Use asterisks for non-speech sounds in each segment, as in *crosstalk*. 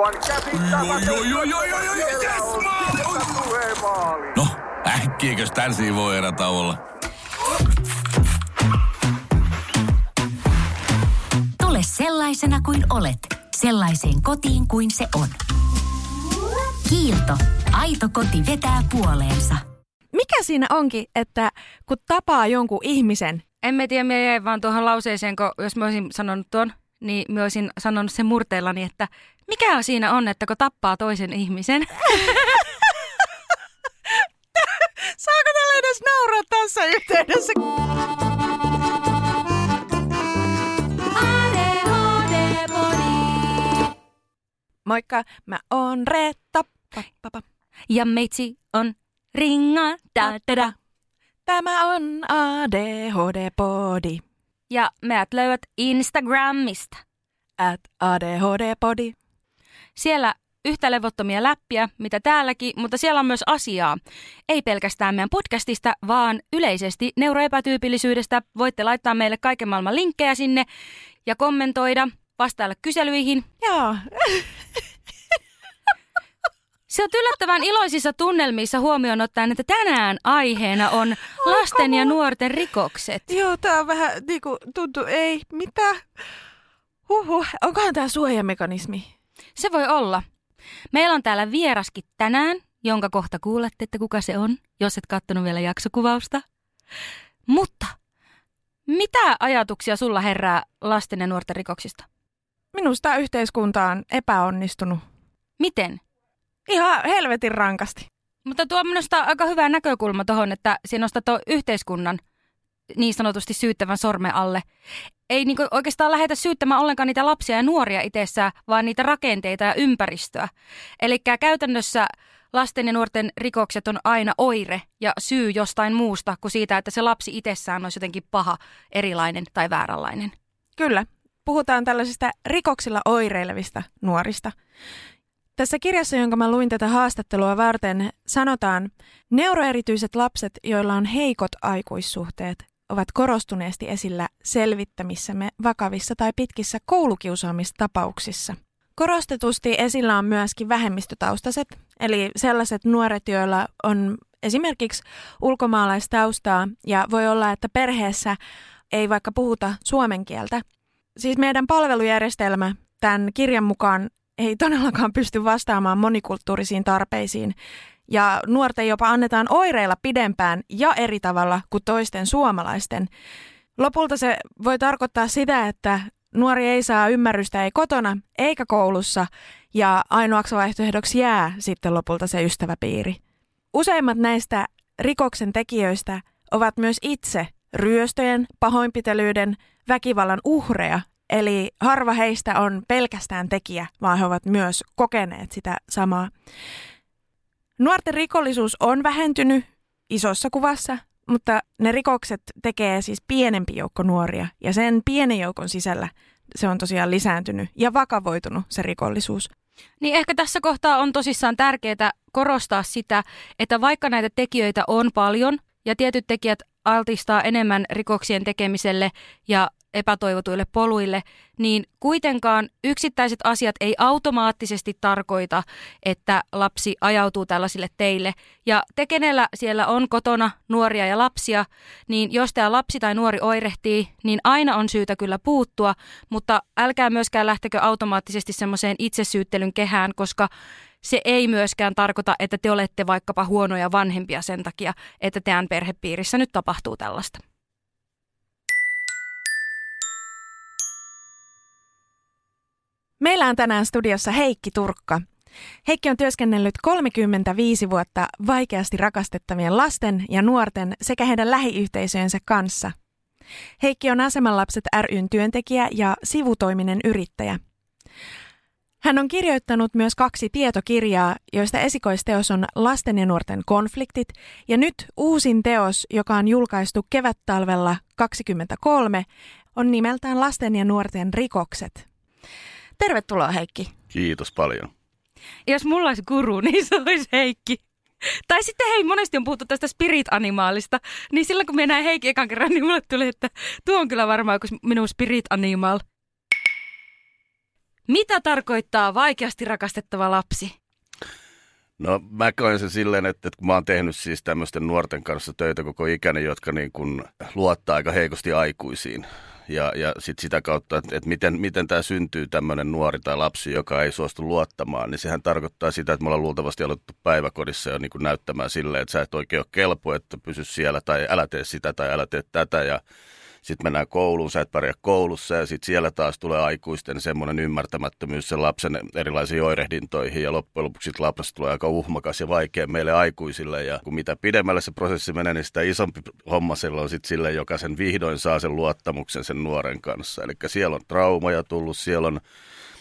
Aivan käsittämätöntä. No, äkkiäkös tän voi erä olla? Tule sellaisena kuin olet, sellaiseen kotiin kuin se on. Kiilto. Aito koti vetää puoleensa. Mikä siinä onkin, että kun tapaa jonkun ihmisen, En mä tiedä, mä jäin vaan tuohon lauseeseen, kun jos mä olisin sanonut tuon, niin mä olisin sanonut sen murteellani, että mikä siinä on, että kun tappaa toisen ihmisen. *laughs* saako tällä edes nauraa tässä yhteydessä? Moikka, mä oon Reetta. Pa, pa, pa. Ja meitsi on ringa da da da. Tämä on ADHD-podi. Ja meidät löydät Instagramista. At ADHD-podi. Siellä yhtä levottomia läppiä, mitä täälläkin, mutta siellä on myös asiaa. Ei pelkästään meidän podcastista, vaan yleisesti neuroepätyypillisyydestä. Voitte laittaa meille kaiken maailman linkkejä sinne ja kommentoida, vastailla kyselyihin. Joo, *laughs* Se on yllättävän iloisissa tunnelmissa huomioon ottaen, että tänään aiheena on lasten ja nuorten rikokset. joo, tää on vähän niinku tuntuu, ei, mitä? Huhhuh, onkohan tää suojamekanismi? Se voi olla. Meillä on täällä vieraskin tänään, jonka kohta kuulette, että kuka se on, jos et kattonut vielä jaksokuvausta. Mutta mitä ajatuksia sulla herää lasten ja nuorten rikoksista? Minusta yhteiskunta on epäonnistunut. Miten? Ihan helvetin rankasti. Mutta tuo on minusta aika hyvä näkökulma tuohon, että sinä nostat tuon yhteiskunnan niin sanotusti syyttävän sormen alle. Ei niinku oikeastaan lähetä syyttämään ollenkaan niitä lapsia ja nuoria itsessään, vaan niitä rakenteita ja ympäristöä. Eli käytännössä lasten ja nuorten rikokset on aina oire ja syy jostain muusta kuin siitä, että se lapsi itsessään olisi jotenkin paha, erilainen tai vääränlainen. Kyllä, puhutaan tällaisista rikoksilla oireilevista nuorista. Tässä kirjassa, jonka mä luin tätä haastattelua varten, sanotaan, neuroerityiset lapset, joilla on heikot aikuissuhteet, ovat korostuneesti esillä selvittämissämme vakavissa tai pitkissä koulukiusaamistapauksissa. Korostetusti esillä on myöskin vähemmistötaustaiset, eli sellaiset nuoret, joilla on esimerkiksi ulkomaalaistaustaa ja voi olla, että perheessä ei vaikka puhuta suomen kieltä. Siis meidän palvelujärjestelmä tämän kirjan mukaan ei todellakaan pysty vastaamaan monikulttuurisiin tarpeisiin. Ja nuorten jopa annetaan oireilla pidempään ja eri tavalla kuin toisten suomalaisten. Lopulta se voi tarkoittaa sitä, että nuori ei saa ymmärrystä ei kotona eikä koulussa ja ainoaksi vaihtoehdoksi jää sitten lopulta se ystäväpiiri. Useimmat näistä rikoksen tekijöistä ovat myös itse ryöstöjen, pahoinpitelyiden, väkivallan uhreja Eli harva heistä on pelkästään tekijä, vaan he ovat myös kokeneet sitä samaa. Nuorten rikollisuus on vähentynyt isossa kuvassa, mutta ne rikokset tekee siis pienempi joukko nuoria ja sen pienen joukon sisällä se on tosiaan lisääntynyt ja vakavoitunut se rikollisuus. Niin ehkä tässä kohtaa on tosissaan tärkeää korostaa sitä, että vaikka näitä tekijöitä on paljon ja tietyt tekijät altistaa enemmän rikoksien tekemiselle ja epätoivotuille poluille, niin kuitenkaan yksittäiset asiat ei automaattisesti tarkoita, että lapsi ajautuu tällaisille teille. Ja te, kenellä siellä on kotona nuoria ja lapsia, niin jos tämä lapsi tai nuori oirehtii, niin aina on syytä kyllä puuttua, mutta älkää myöskään lähtekö automaattisesti semmoiseen itsesyyttelyn kehään, koska se ei myöskään tarkoita, että te olette vaikkapa huonoja vanhempia sen takia, että teidän perhepiirissä nyt tapahtuu tällaista. Meillä on tänään studiossa Heikki Turkka. Heikki on työskennellyt 35 vuotta vaikeasti rakastettavien lasten ja nuorten sekä heidän lähiyhteisöjensä kanssa. Heikki on Asemanlapset ryn työntekijä ja sivutoiminen yrittäjä. Hän on kirjoittanut myös kaksi tietokirjaa, joista esikoisteos on Lasten ja nuorten konfliktit ja nyt uusin teos, joka on julkaistu kevättalvella 23, on nimeltään Lasten ja nuorten rikokset. Tervetuloa Heikki. Kiitos paljon. Jos mulla olisi guru, *laughs* niin se olisi Heikki. Tai sitten hei, monesti on puhuttu tästä spirit-animaalista, niin silloin kun minä näin Heikki ekan kerran, niin mulle tuli, että tuo on kyllä varmaan joku minun spirit-animal. Mitä tarkoittaa vaikeasti rakastettava lapsi? No mä koen sen silleen, että, että kun mä oon tehnyt siis tämmöisten nuorten kanssa töitä koko ikäni, jotka niin kuin luottaa aika heikosti aikuisiin. Ja, ja sit sitä kautta, että, että miten, miten tämä syntyy tämmöinen nuori tai lapsi, joka ei suostu luottamaan, niin sehän tarkoittaa sitä, että me ollaan luultavasti aloitettu päiväkodissa jo niin kuin näyttämään silleen, että sä et oikein ole kelpo, että pysy siellä tai älä tee sitä tai älä tee tätä. Ja sitten mennään kouluun, sä et pärjää koulussa ja sitten siellä taas tulee aikuisten semmoinen ymmärtämättömyys sen lapsen erilaisiin oirehdintoihin ja loppujen lopuksi lapsesta tulee aika uhmakas ja vaikea meille aikuisille ja kun mitä pidemmälle se prosessi menee, niin sitä isompi homma siellä on sitten sille, joka sen vihdoin saa sen luottamuksen sen nuoren kanssa. Eli siellä on traumaja tullut, siellä on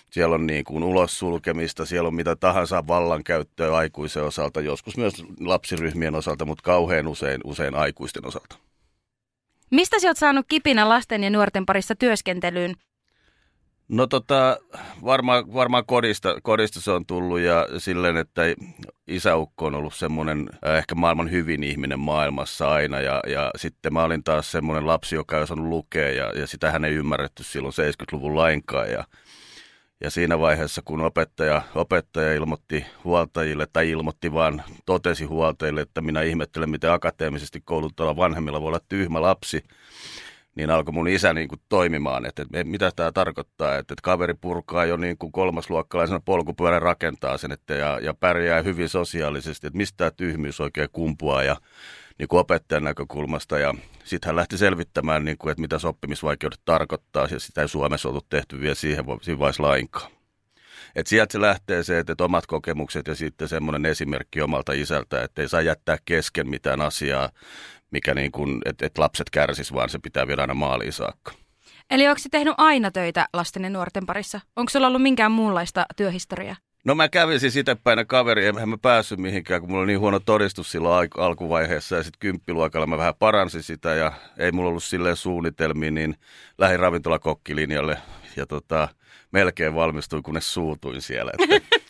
siellä on niin kuin ulos sulkemista, siellä on mitä tahansa vallankäyttöä aikuisen osalta, joskus myös lapsiryhmien osalta, mutta kauhean usein, usein aikuisten osalta. Mistä sä oot saanut kipinä lasten ja nuorten parissa työskentelyyn? No tota, varmaan varmaa kodista, kodista se on tullut ja silleen, että isäukko on ollut semmoinen äh, ehkä maailman hyvin ihminen maailmassa aina ja, ja sitten mä olin taas semmoinen lapsi, joka ei osannut lukea ja, ja sitähän ei ymmärretty silloin 70-luvun lainkaan ja ja siinä vaiheessa, kun opettaja, opettaja ilmoitti huoltajille tai ilmoitti vaan, totesi huoltajille, että minä ihmettelen, miten akateemisesti kouluttavalla vanhemmilla voi olla tyhmä lapsi, niin alkoi mun isä niin kuin toimimaan, että, että mitä tämä tarkoittaa, että, että kaveri purkaa jo niin kuin kolmasluokkalaisena polkupyörän rakentaa sen että, ja, ja pärjää hyvin sosiaalisesti, että mistä tämä tyhmyys oikein kumpuaa ja niin kuin opettajan näkökulmasta. Ja sitten hän lähti selvittämään, niin kuin, että mitä oppimisvaikeudet tarkoittaa, ja sitä ei Suomessa ollut tehty vielä siihen, siinä vaiheessa lainkaan. Et sieltä se lähtee se, että, että omat kokemukset ja sitten semmoinen esimerkki omalta isältä, että ei saa jättää kesken mitään asiaa, mikä niin kuin, että, että lapset kärsis, vaan se pitää viedä aina maaliin saakka. Eli onko se tehnyt aina töitä lasten ja nuorten parissa? Onko sulla ollut minkään muunlaista työhistoriaa? No mä kävin siis itsepäin kaveri, en mä päässyt mihinkään, kun mulla oli niin huono todistus silloin alkuvaiheessa ja sitten kymppiluokalla mä vähän paransin sitä ja ei mulla ollut silleen suunnitelmia, niin lähdin ravintolakokkilinjalle ja tota, melkein valmistuin, kunnes suutuin siellä. Että, *laughs*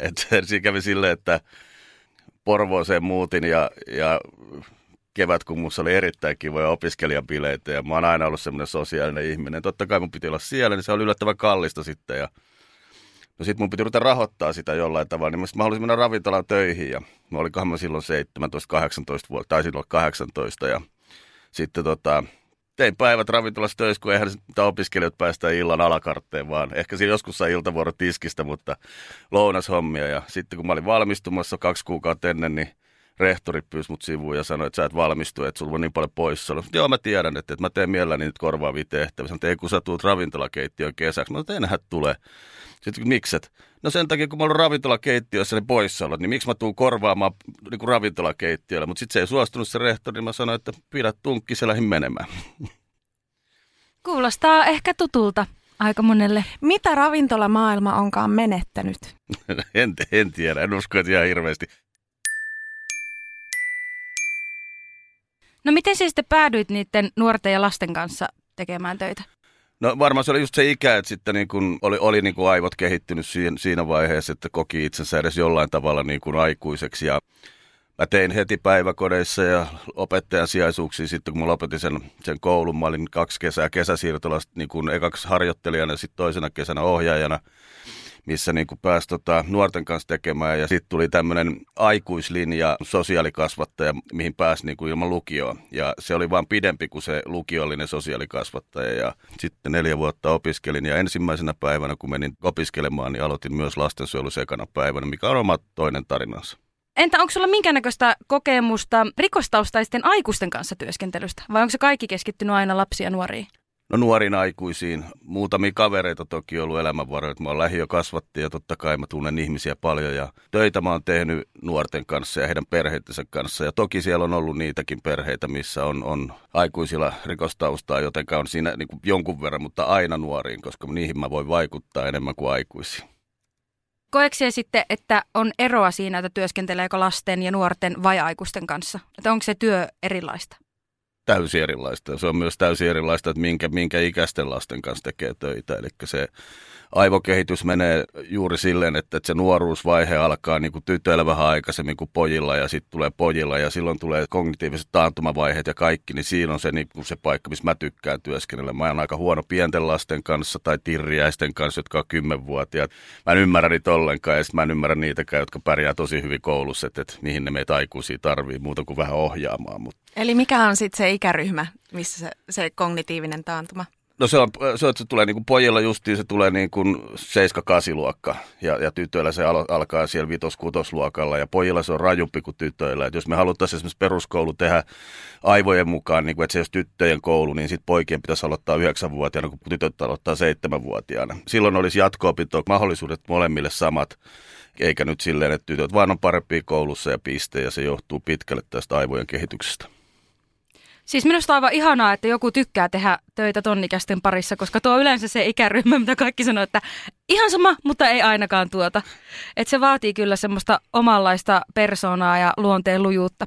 *laughs* et, siinä kävi silleen, että Porvooseen muutin ja, ja kevätkummussa oli erittäin kivoja opiskelijabileitä ja mä oon aina ollut semmoinen sosiaalinen ihminen. Totta kai mun piti olla siellä, niin se oli yllättävän kallista sitten ja No sit mun piti ruveta rahoittaa sitä jollain tavalla, niin mä halusin mennä ravintolaan töihin ja mä olikohan mä silloin 17-18 vuotta, tai silloin 18 ja sitten tota, tein päivät ravintolassa töissä, kun eihän mitä opiskelijat päästä illan alakartteen, vaan ehkä siinä joskus sai iltavuoro tiskistä, mutta lounashommia. Ja sitten kun mä olin valmistumassa kaksi kuukautta ennen, niin rehtori pyysi mut sivuun ja sanoi, että sä et valmistu, että sulla on niin paljon poissa. Joo, mä tiedän, että, että mä teen mielelläni nyt korvaavia tehtäviä. Sanoin, että ei kun sä tuut ravintolakeittiön kesäksi. Mä sanoin, että tule. Sitten mikset? No sen takia, kun mä olen ravintolakeittiössä ne poissaolot, niin miksi mä tuun korvaamaan niin kuin ravintolakeittiöllä? Mutta sitten se ei suostunut se rehtori, niin mä sanoin, että pidä tunkki, se lähdin menemään. Kuulostaa ehkä tutulta aika monelle. Mitä ravintolamaailma onkaan menettänyt? *laughs* en, en tiedä, en usko, että ihan hirveästi. No miten sä sitten päädyit niiden nuorten ja lasten kanssa tekemään töitä? No varmaan se oli just se ikä, että sitten niin kuin oli, oli niin kuin aivot kehittynyt siinä, siinä vaiheessa, että koki itsensä edes jollain tavalla niin kuin aikuiseksi. Ja mä tein heti päiväkodeissa ja opettajan sijaisuuksia sitten, kun mä lopetin sen, sen koulun. Mä olin kaksi kesää kesäsiirtolasta niin kuin ekaksi harjoittelijana ja sitten toisena kesänä ohjaajana missä niin kuin pääsi tota, nuorten kanssa tekemään. Ja sitten tuli tämmöinen aikuislinja, sosiaalikasvattaja, mihin pääsi niin kuin ilman lukioa. Ja se oli vaan pidempi kuin se lukiollinen sosiaalikasvattaja. Ja sitten neljä vuotta opiskelin ja ensimmäisenä päivänä, kun menin opiskelemaan, niin aloitin myös lastensuojelu sekana päivänä, mikä on oma toinen tarinansa. Entä onko sulla minkäännäköistä kokemusta rikostaustaisten aikuisten kanssa työskentelystä? Vai onko se kaikki keskittynyt aina lapsia ja nuoriin? No nuoriin aikuisiin. Muutamia kavereita toki ollut elämänvaroja. Mä oon lähiökasvatti ja totta kai mä tunnen ihmisiä paljon. Ja töitä mä oon tehnyt nuorten kanssa ja heidän perheittensä kanssa. Ja toki siellä on ollut niitäkin perheitä, missä on, on aikuisilla rikostaustaa, joten on siinä niin kuin jonkun verran, mutta aina nuoriin, koska niihin mä voin vaikuttaa enemmän kuin aikuisiin. Koeksi sitten, että on eroa siinä, että työskenteleekö lasten ja nuorten vai aikuisten kanssa? Että onko se työ erilaista? Täysin erilaista. Ja se on myös täysin erilaista, että minkä, minkä ikäisten lasten kanssa tekee töitä. Eli se aivokehitys menee juuri silleen, että, että se nuoruusvaihe alkaa niin tytöillä vähän aikaisemmin kuin pojilla ja sitten tulee pojilla ja silloin tulee kognitiiviset taantumavaiheet ja kaikki, niin siinä on se, niin kuin se paikka, missä mä tykkään työskennellä. Mä oon aika huono pienten lasten kanssa tai tirriäisten kanssa, jotka on kymmenvuotiaat. Mä en ymmärrä niitä ollenkaan ja mä en ymmärrä niitäkään, jotka pärjää tosi hyvin koulussa, että, että mihin ne meitä aikuisia tarvii muuta kuin vähän ohjaamaan. Mutta. Eli mikä on sitten se ikäryhmä, missä se, se kognitiivinen taantuma? No se on, se, on, se tulee niin kuin pojilla justiin, se tulee niin kuin 7-8 luokka ja, ja tytöillä se al, alkaa siellä 5-6 luokalla ja pojilla se on rajumpi kuin tytöillä. Et jos me haluttaisiin esimerkiksi peruskoulu tehdä aivojen mukaan, niin kuin, että se olisi tyttöjen koulu, niin sitten poikien pitäisi aloittaa 9-vuotiaana, kun tytöt aloittaa 7-vuotiaana. Silloin olisi jatko mahdollisuudet molemmille samat, eikä nyt silleen, että tytöt vaan on parempia koulussa ja piste, ja se johtuu pitkälle tästä aivojen kehityksestä. Siis minusta on aivan ihanaa, että joku tykkää tehdä töitä tonnikästen parissa, koska tuo on yleensä se ikäryhmä, mitä kaikki sanoo, että ihan sama, mutta ei ainakaan tuota. Että se vaatii kyllä semmoista omanlaista persoonaa ja luonteen lujuutta.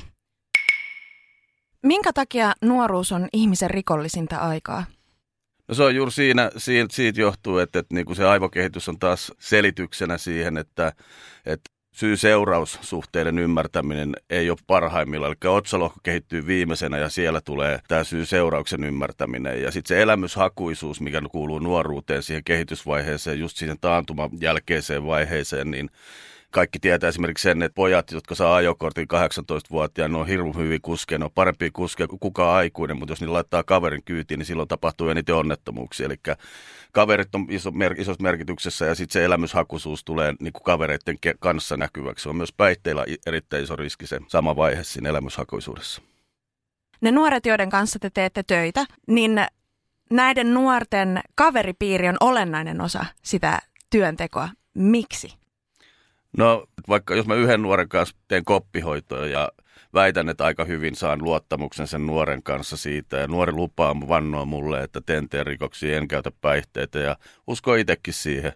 Minkä takia nuoruus on ihmisen rikollisinta aikaa? No se on juuri siinä, siitä, siitä johtuu, että, että niin kuin se aivokehitys on taas selityksenä siihen, että, että syy-seuraussuhteiden ymmärtäminen ei ole parhaimmillaan. Eli otsalohko kehittyy viimeisenä ja siellä tulee tämä syy-seurauksen ymmärtäminen. Ja sitten se elämyshakuisuus, mikä kuuluu nuoruuteen, siihen kehitysvaiheeseen, just siihen taantuman jälkeiseen vaiheeseen, niin kaikki tietää esimerkiksi sen, että pojat, jotka saa ajokortin 18-vuotiaana, ne on hirveän hyvin kuskeja, ne on parempi kuskeja kuin kukaan aikuinen, mutta jos ne laittaa kaverin kyytiin, niin silloin tapahtuu eniten onnettomuuksia. Eli kaverit on iso, mer, isossa merkityksessä ja sitten se elämyshakuisuus tulee niin kuin kavereiden kanssa näkyväksi. Se on myös päihteillä erittäin iso riski se sama vaihe siinä elämyshakuisuudessa. Ne nuoret, joiden kanssa te teette töitä, niin näiden nuorten kaveripiiri on olennainen osa sitä työntekoa. Miksi? No vaikka jos mä yhden nuoren kanssa teen koppihoitoa ja väitän, että aika hyvin saan luottamuksen sen nuoren kanssa siitä. Ja nuori lupaa vannoa mulle, että teen teen rikoksia, en käytä päihteitä ja usko itsekin siihen.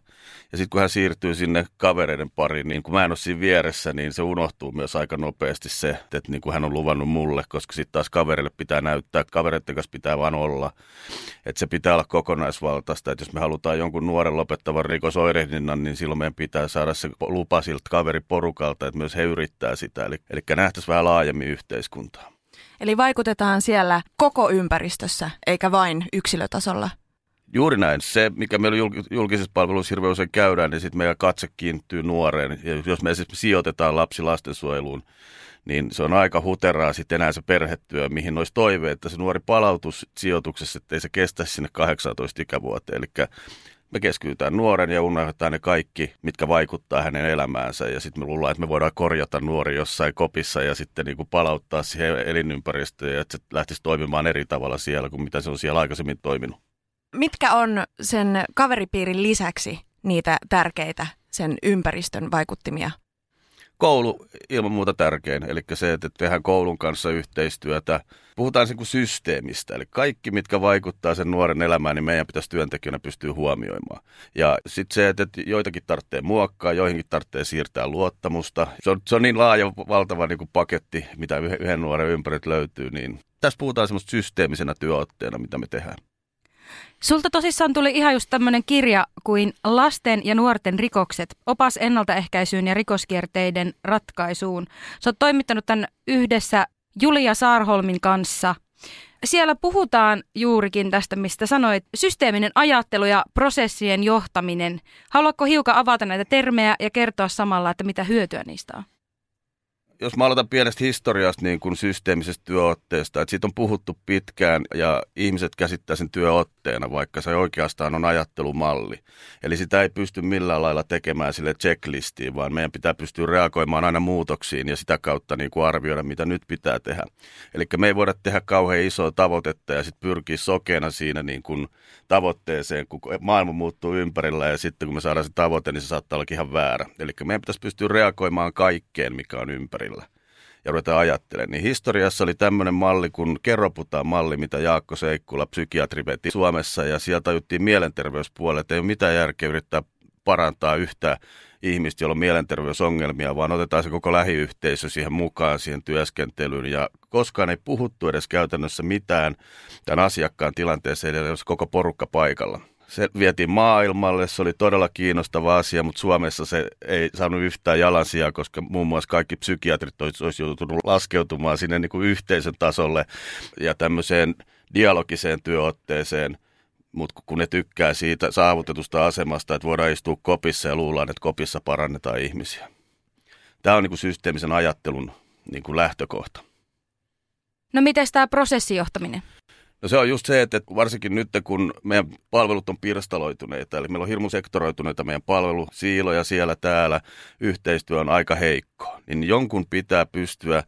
Ja sitten kun hän siirtyy sinne kavereiden pariin, niin kun mä en ole siinä vieressä, niin se unohtuu myös aika nopeasti se, että niin kuin hän on luvannut mulle, koska sitten taas kaverille pitää näyttää, kavereiden kanssa pitää vaan olla. Että se pitää olla kokonaisvaltaista, että jos me halutaan jonkun nuoren lopettavan rikosoirehdinnan, niin silloin meidän pitää saada se lupa siltä kaveriporukalta, että myös he yrittää sitä. Eli, eli nähtäisiin vähän laajemmin yhteiskuntaa. Eli vaikutetaan siellä koko ympäristössä, eikä vain yksilötasolla? Juuri näin. Se, mikä meillä julkisessa palvelussa hirveän usein käydään, niin sitten meidän katse kiinnittyy nuoreen. Ja jos me esimerkiksi sijoitetaan lapsi lastensuojeluun, niin se on aika huteraa sitten enää se perhetyö, mihin olisi toive, että se nuori palautus sijoituksessa, ettei se kestä sinne 18 ikävuoteen. Eli me keskitytään nuoren ja unohdetaan ne kaikki, mitkä vaikuttaa hänen elämäänsä. Ja sitten me luullaan, että me voidaan korjata nuori jossain kopissa ja sitten niin kuin palauttaa siihen elinympäristöön, että se lähtisi toimimaan eri tavalla siellä kuin mitä se on siellä aikaisemmin toiminut. Mitkä on sen kaveripiirin lisäksi niitä tärkeitä sen ympäristön vaikuttimia? Koulu ilman muuta tärkein, eli se, että tehdään koulun kanssa yhteistyötä. Puhutaan sen kuin systeemistä, eli kaikki, mitkä vaikuttaa sen nuoren elämään, niin meidän pitäisi työntekijänä pystyä huomioimaan. Ja sitten se, että joitakin tarvitsee muokkaa, joihinkin tarvitsee siirtää luottamusta. Se on, se on niin laaja, valtava niin kuin paketti, mitä yhden nuoren ympäriltä löytyy, niin tässä puhutaan semmoista systeemisenä työotteena, mitä me tehdään. Sulta tosissaan tuli ihan just tämmöinen kirja kuin Lasten ja nuorten rikokset, opas ennaltaehkäisyyn ja rikoskierteiden ratkaisuun. Sä oot toimittanut tämän yhdessä Julia Saarholmin kanssa. Siellä puhutaan juurikin tästä, mistä sanoit, systeeminen ajattelu ja prosessien johtaminen. Haluatko hiukan avata näitä termejä ja kertoa samalla, että mitä hyötyä niistä on? jos mä aloitan pienestä historiasta niin kuin systeemisestä työotteesta, että siitä on puhuttu pitkään ja ihmiset käsittää sen työotteena, vaikka se oikeastaan on ajattelumalli. Eli sitä ei pysty millään lailla tekemään sille checklistiin, vaan meidän pitää pystyä reagoimaan aina muutoksiin ja sitä kautta niin kuin arvioida, mitä nyt pitää tehdä. Eli me ei voida tehdä kauhean isoa tavoitetta ja sitten pyrkiä sokeena siinä niin kuin tavoitteeseen, kun maailma muuttuu ympärillä ja sitten kun me saadaan se tavoite, niin se saattaa olla ihan väärä. Eli meidän pitäisi pystyä reagoimaan kaikkeen, mikä on ympärillä ja ruvetaan ajattelemaan. Niin historiassa oli tämmöinen malli kuin kerroputaan-malli, mitä Jaakko Seikkula, psykiatri, veti Suomessa ja sieltä tajuttiin mielenterveyspuolelle, että ei ole mitään järkeä yrittää parantaa yhtä ihmistä, joilla on mielenterveysongelmia, vaan otetaan se koko lähiyhteisö siihen mukaan, siihen työskentelyyn. Ja koskaan ei puhuttu edes käytännössä mitään tämän asiakkaan tilanteeseen, jos koko porukka paikalla. Se vietiin maailmalle, se oli todella kiinnostava asia, mutta Suomessa se ei saanut yhtään jalansijaa, koska muun muassa kaikki psykiatrit olisi joutunut laskeutumaan sinne niin kuin yhteisön tasolle ja tämmöiseen dialogiseen työotteeseen, mutta kun ne tykkää siitä saavutetusta asemasta, että voidaan istua kopissa ja luullaan, että kopissa parannetaan ihmisiä. Tämä on niin kuin systeemisen ajattelun niin kuin lähtökohta. No miten tämä prosessijohtaminen? No se on just se, että varsinkin nyt kun meidän palvelut on pirstaloituneita, eli meillä on hirmu sektoroituneita meidän palvelusiiloja siellä täällä, yhteistyö on aika heikko, niin jonkun pitää pystyä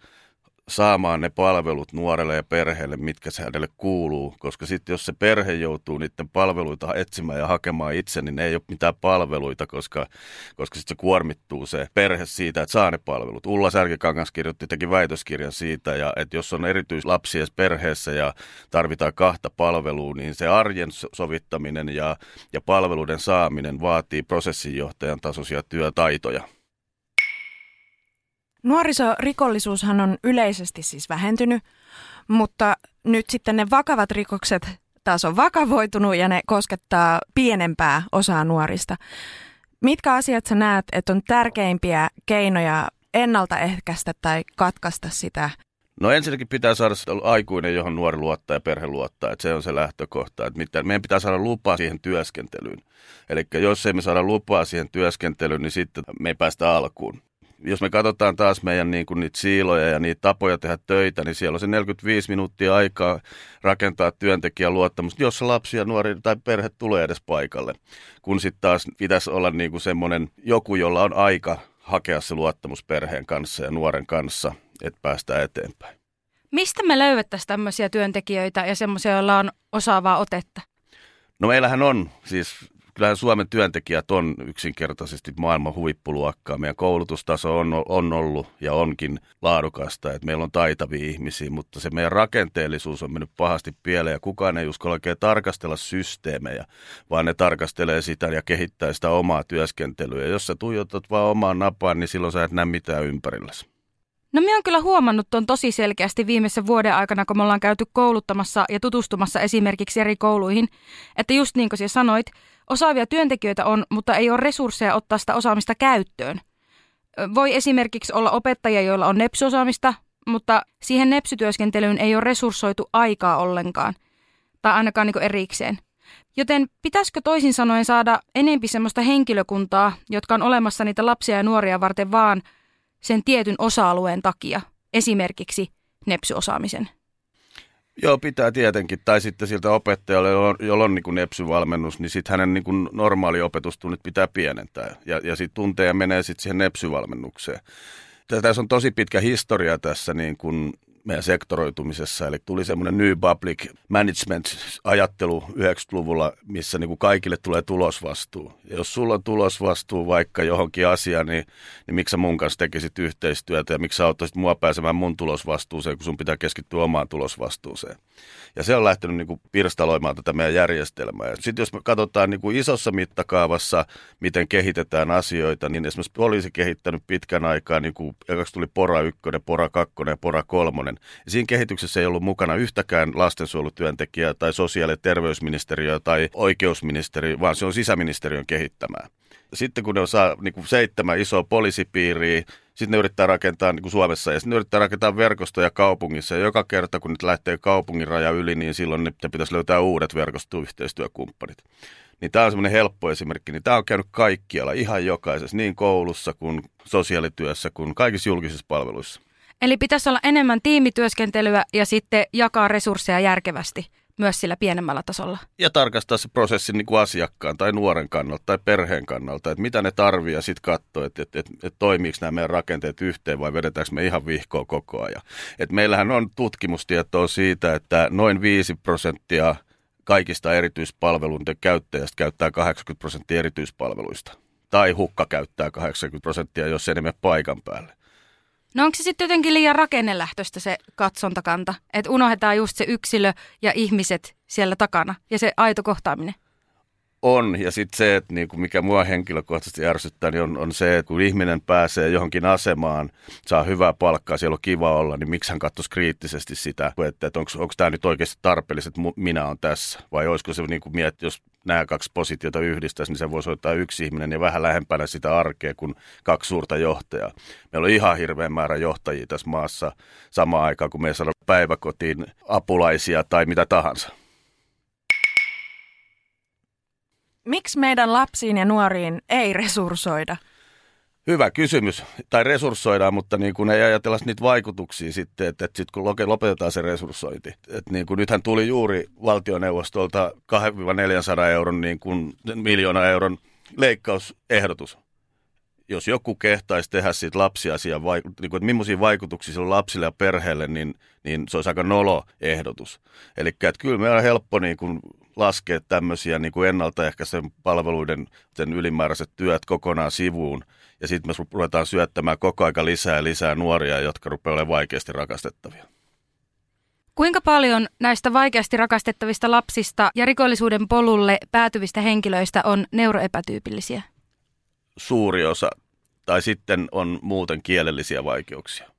saamaan ne palvelut nuorelle ja perheelle, mitkä se hänelle kuuluu. Koska sitten jos se perhe joutuu niiden palveluita etsimään ja hakemaan itse, niin ne ei ole mitään palveluita, koska, koska sitten se kuormittuu se perhe siitä, että saa ne palvelut. Ulla Särkikangas kirjoitti, teki väitöskirjan siitä, ja että jos on erityislapsia perheessä ja tarvitaan kahta palvelua, niin se arjen sovittaminen ja, ja palveluiden saaminen vaatii prosessinjohtajan tasoisia työtaitoja. Nuorisorikollisuushan on yleisesti siis vähentynyt, mutta nyt sitten ne vakavat rikokset taas on vakavoitunut ja ne koskettaa pienempää osaa nuorista. Mitkä asiat sä näet, että on tärkeimpiä keinoja ennaltaehkäistä tai katkaista sitä? No ensinnäkin pitää saada aikuinen, johon nuori luottaa ja perhe luottaa, että se on se lähtökohta. Että mitä, meidän pitää saada lupa siihen työskentelyyn. Eli jos ei me saada lupaa siihen työskentelyyn, niin sitten me ei päästä alkuun jos me katsotaan taas meidän niin kuin niitä siiloja ja niitä tapoja tehdä töitä, niin siellä on se 45 minuuttia aikaa rakentaa työntekijän luottamusta, jos lapsi ja nuori tai perhe tulee edes paikalle. Kun sitten taas pitäisi olla niin kuin semmoinen joku, jolla on aika hakea se luottamus perheen kanssa ja nuoren kanssa, että päästään eteenpäin. Mistä me löydettäisiin tämmöisiä työntekijöitä ja semmoisia, joilla on osaavaa otetta? No meillähän on siis kyllähän Suomen työntekijät on yksinkertaisesti maailman huippuluokkaa. Meidän koulutustaso on, on ollut ja onkin laadukasta, että meillä on taitavia ihmisiä, mutta se meidän rakenteellisuus on mennyt pahasti pieleen ja kukaan ei uskalla oikein tarkastella systeemejä, vaan ne tarkastelee sitä ja kehittää sitä omaa työskentelyä. Ja jos sä tuijotat vaan omaan napaan, niin silloin sä et näe mitään ympärilläsi. No minä olen kyllä huomannut tuon tosi selkeästi viimeisen vuoden aikana, kun me ollaan käyty kouluttamassa ja tutustumassa esimerkiksi eri kouluihin, että just niin kuin sinä sanoit, Osaavia työntekijöitä on, mutta ei ole resursseja ottaa sitä osaamista käyttöön. Voi esimerkiksi olla opettajia, joilla on nepsyosaamista, mutta siihen nepsytyöskentelyyn ei ole resurssoitu aikaa ollenkaan, tai ainakaan niin erikseen. Joten pitäisikö toisin sanoen saada enempi sellaista henkilökuntaa, jotka on olemassa niitä lapsia ja nuoria varten vaan sen tietyn osa-alueen takia, esimerkiksi nepsyosaamisen? Joo, pitää tietenkin. Tai sitten siltä opettajalle, jolla on, niin nepsyvalmennus, niin sitten hänen niin kuin normaali opetustunnit pitää pienentää. Ja, ja sitten tunteja menee sitten siihen nepsyvalmennukseen. Tässä on tosi pitkä historia tässä niin kuin meidän sektoroitumisessa. Eli tuli semmoinen New Public Management-ajattelu 90-luvulla, missä niin kuin kaikille tulee tulosvastuu. Ja jos sulla on tulosvastuu vaikka johonkin asiaan, niin, niin miksi sä mun kanssa tekisit yhteistyötä ja miksi sä auttaisit mua pääsemään mun tulosvastuuseen, kun sun pitää keskittyä omaan tulosvastuuseen. Ja se on lähtenyt niin kuin pirstaloimaan tätä meidän järjestelmää. Sitten jos me katsotaan niin kuin isossa mittakaavassa, miten kehitetään asioita, niin esimerkiksi poliisi kehittänyt pitkän aikaa, niin kuin tuli Pora 1, Pora 2 ja Pora 3. Ja siinä kehityksessä ei ollut mukana yhtäkään lastensuojelutyöntekijää tai sosiaali- ja terveysministeriö tai oikeusministeriö, vaan se on sisäministeriön kehittämää. Sitten kun ne saa niin kuin seitsemän isoa poliisipiiriä, sitten ne yrittää rakentaa niin kuin Suomessa ja sitten ne yrittää rakentaa verkostoja kaupungissa. Ja joka kerta kun nyt lähtee kaupungin raja yli, niin silloin ne pitäisi löytää uudet verkostoyhteistyökumppanit. Niin tämä on semmoinen helppo esimerkki. Niin tämä on käynyt kaikkialla, ihan jokaisessa, niin koulussa kuin sosiaalityössä kuin kaikissa julkisissa palveluissa. Eli pitäisi olla enemmän tiimityöskentelyä ja sitten jakaa resursseja järkevästi myös sillä pienemmällä tasolla. Ja tarkastaa se prosessi niin kuin asiakkaan tai nuoren kannalta tai perheen kannalta, että mitä ne tarvii ja sitten katsoa, että, että, että, että toimiiko nämä meidän rakenteet yhteen vai vedetäänkö me ihan vihkoa koko ajan. Et meillähän on tutkimustietoa siitä, että noin 5 prosenttia kaikista erityispalveluiden käyttäjistä käyttää 80 prosenttia erityispalveluista. Tai hukka käyttää 80 prosenttia, jos enemmän paikan päälle. No onko se sitten jotenkin liian rakennelähtöistä se katsontakanta, että unohdetaan just se yksilö ja ihmiset siellä takana ja se aito kohtaaminen? on. Ja sitten se, että niin kuin mikä mua henkilökohtaisesti ärsyttää, niin on, on se, että kun ihminen pääsee johonkin asemaan, saa hyvää palkkaa, siellä on kiva olla, niin miksi hän katsoisi kriittisesti sitä, että, että onko tämä nyt oikeasti tarpeellista, että minä olen tässä. Vai olisiko se niin kuin jos nämä kaksi positiota yhdistäisi, niin se voisi ottaa yksi ihminen ja vähän lähempänä sitä arkea kuin kaksi suurta johtajaa. Meillä on ihan hirveän määrä johtajia tässä maassa samaan aikaan, kun me ei saada päiväkotiin apulaisia tai mitä tahansa. Miksi meidän lapsiin ja nuoriin ei resurssoida? Hyvä kysymys. Tai resurssoidaan, mutta niin kuin ei ajatella niitä vaikutuksia sitten, että, että sitten kun lopetetaan se resurssointi. Että niin kuin nythän tuli juuri valtioneuvostolta 2-400 euron niin kuin miljoona euron leikkausehdotus. Jos joku kehtaisi tehdä siitä lapsiasian, niin kuin, että millaisia vaikutuksia sillä lapsille ja perheelle, niin, niin se olisi aika nolo ehdotus. Eli kyllä meillä on helppo niin kuin laskea tämmöisiä niin kuin ennaltaehkäisen palveluiden sen ylimääräiset työt kokonaan sivuun. Ja sitten me ruvetaan syöttämään koko aika lisää ja lisää nuoria, jotka rupeaa olemaan vaikeasti rakastettavia. Kuinka paljon näistä vaikeasti rakastettavista lapsista ja rikollisuuden polulle päätyvistä henkilöistä on neuroepätyypillisiä? Suuri osa. Tai sitten on muuten kielellisiä vaikeuksia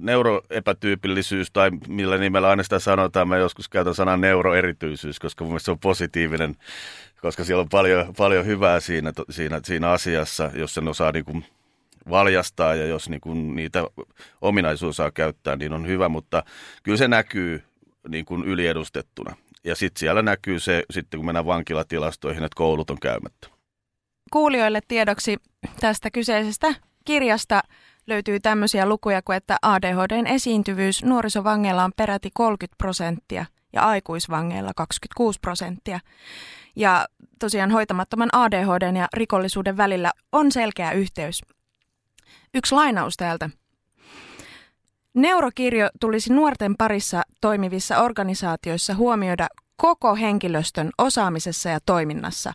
neuroepätyypillisyys tai millä nimellä aina sitä sanotaan, mä joskus käytän sanan neuroerityisyys, koska mun mielestä se on positiivinen, koska siellä on paljon, paljon hyvää siinä, siinä, siinä asiassa, jos sen osaa niin kuin valjastaa ja jos niin kuin niitä ominaisuus saa käyttää, niin on hyvä, mutta kyllä se näkyy niin kuin yliedustettuna. Ja sitten siellä näkyy se, sitten kun mennään vankilatilastoihin, että koulut on käymättä. Kuulijoille tiedoksi tästä kyseisestä kirjasta löytyy tämmöisiä lukuja kuin, että ADHDn esiintyvyys nuorisovangeilla on peräti 30 prosenttia ja aikuisvangeilla 26 prosenttia. Ja tosiaan hoitamattoman ADHDn ja rikollisuuden välillä on selkeä yhteys. Yksi lainaus täältä. Neurokirjo tulisi nuorten parissa toimivissa organisaatioissa huomioida koko henkilöstön osaamisessa ja toiminnassa.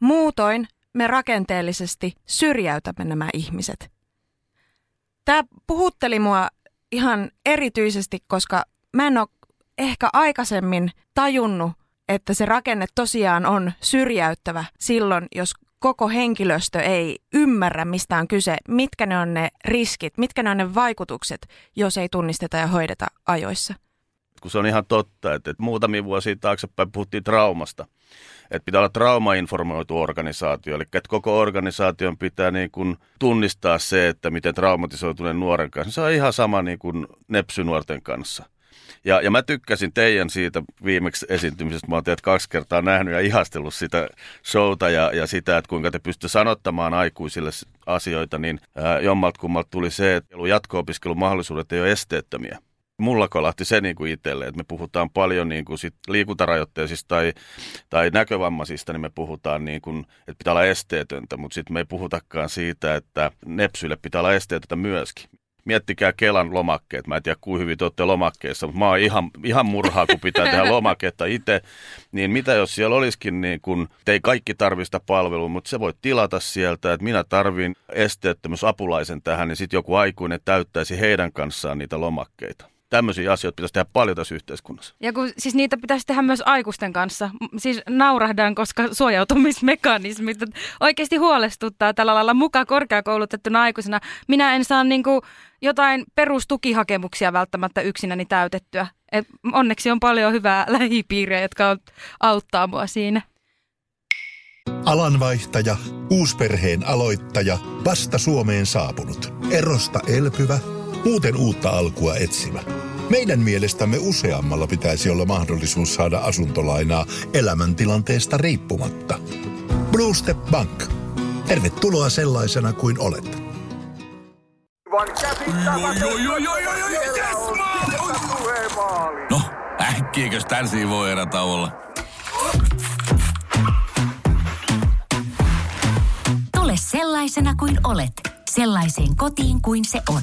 Muutoin me rakenteellisesti syrjäytämme nämä ihmiset. Tämä puhutteli mua ihan erityisesti, koska mä en ole ehkä aikaisemmin tajunnut, että se rakenne tosiaan on syrjäyttävä silloin, jos koko henkilöstö ei ymmärrä, mistä on kyse, mitkä ne on ne riskit, mitkä ne on ne vaikutukset, jos ei tunnisteta ja hoideta ajoissa. Kun se on ihan totta, että muutamia vuosia taaksepäin puhuttiin traumasta että pitää olla traumainformoitu organisaatio, eli että koko organisaation pitää niin kuin tunnistaa se, että miten traumatisoituneen nuoren kanssa. Se on ihan sama niin kuin nepsynuorten kanssa. Ja, ja mä tykkäsin teidän siitä viimeksi esiintymisestä. Mä oon teidät kaksi kertaa nähnyt ja ihastellut sitä showta ja, ja sitä, että kuinka te pystytte sanottamaan aikuisille asioita, niin ää, jommalta kummalta tuli se, että jatko-opiskelun mahdollisuudet ei ole esteettömiä mulla kolahti se niin kuin itselle, että me puhutaan paljon niin kuin sit liikuntarajoitteisista tai, tai näkövammaisista, niin me puhutaan, niin kuin, että pitää olla esteetöntä, mutta sitten me ei puhutakaan siitä, että nepsyille pitää olla esteetöntä myöskin. Miettikää Kelan lomakkeet. Mä en tiedä, kuinka hyvin te olette lomakkeessa, mutta mä oon ihan, ihan murhaa, kun pitää tehdä *laughs* lomaketta itse. Niin mitä jos siellä olisikin, niin kun, te ei kaikki tarvista palvelua, mutta se voi tilata sieltä, että minä tarvin esteettömyysapulaisen tähän, niin sitten joku aikuinen täyttäisi heidän kanssaan niitä lomakkeita tämmöisiä asioita pitäisi tehdä paljon tässä yhteiskunnassa. Ja kun siis niitä pitäisi tehdä myös aikuisten kanssa. Siis naurahdan, koska suojautumismekanismit oikeasti huolestuttaa tällä lailla mukaan korkeakoulutettuna aikuisena. Minä en saa niinku jotain perustukihakemuksia välttämättä yksinäni täytettyä. Et onneksi on paljon hyvää lähipiiriä, jotka auttaa mua siinä. Alanvaihtaja, uusperheen aloittaja, vasta Suomeen saapunut, erosta elpyvä – muuten uutta alkua etsimä. Meidän mielestämme useammalla pitäisi olla mahdollisuus saada asuntolainaa elämäntilanteesta riippumatta. Blue Step Bank. Tervetuloa sellaisena kuin olet. No, äkkiäkös tän voi erä olla? Tule sellaisena kuin olet, sellaiseen kotiin kuin se on.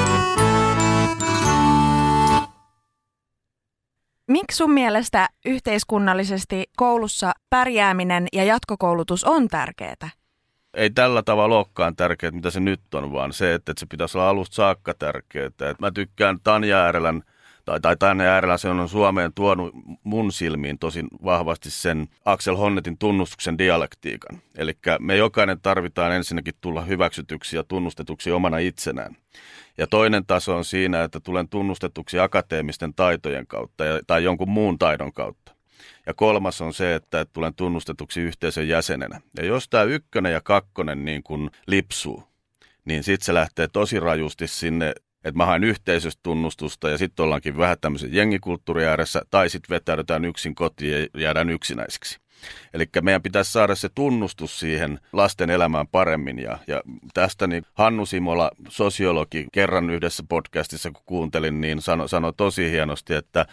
Miksi sun mielestä yhteiskunnallisesti koulussa pärjääminen ja jatkokoulutus on tärkeää? ei tällä tavalla olekaan tärkeää, mitä se nyt on, vaan se, että, se pitäisi olla alusta saakka tärkeää. Mä tykkään Tanja Äärelän, tai, tai Tanja Äärelä, se on Suomeen tuonut mun silmiin tosi vahvasti sen Axel Honnetin tunnustuksen dialektiikan. Eli me jokainen tarvitaan ensinnäkin tulla hyväksytyksi ja tunnustetuksi omana itsenään. Ja toinen taso on siinä, että tulen tunnustetuksi akateemisten taitojen kautta ja, tai jonkun muun taidon kautta. Ja kolmas on se, että tulen tunnustetuksi yhteisön jäsenenä. Ja jos tämä ykkönen ja kakkonen niin kuin lipsuu, niin sitten se lähtee tosi rajusti sinne, että mä haen yhteisöstä tunnustusta ja sitten ollaankin vähän tämmöisen jengikulttuuri ääressä, tai sitten vetäydytään yksin kotiin ja jäädään yksinäisiksi. Eli meidän pitäisi saada se tunnustus siihen lasten elämään paremmin. Ja, ja tästä niin Hannu Simola, sosiologi, kerran yhdessä podcastissa kun kuuntelin, niin sanoi sano tosi hienosti, että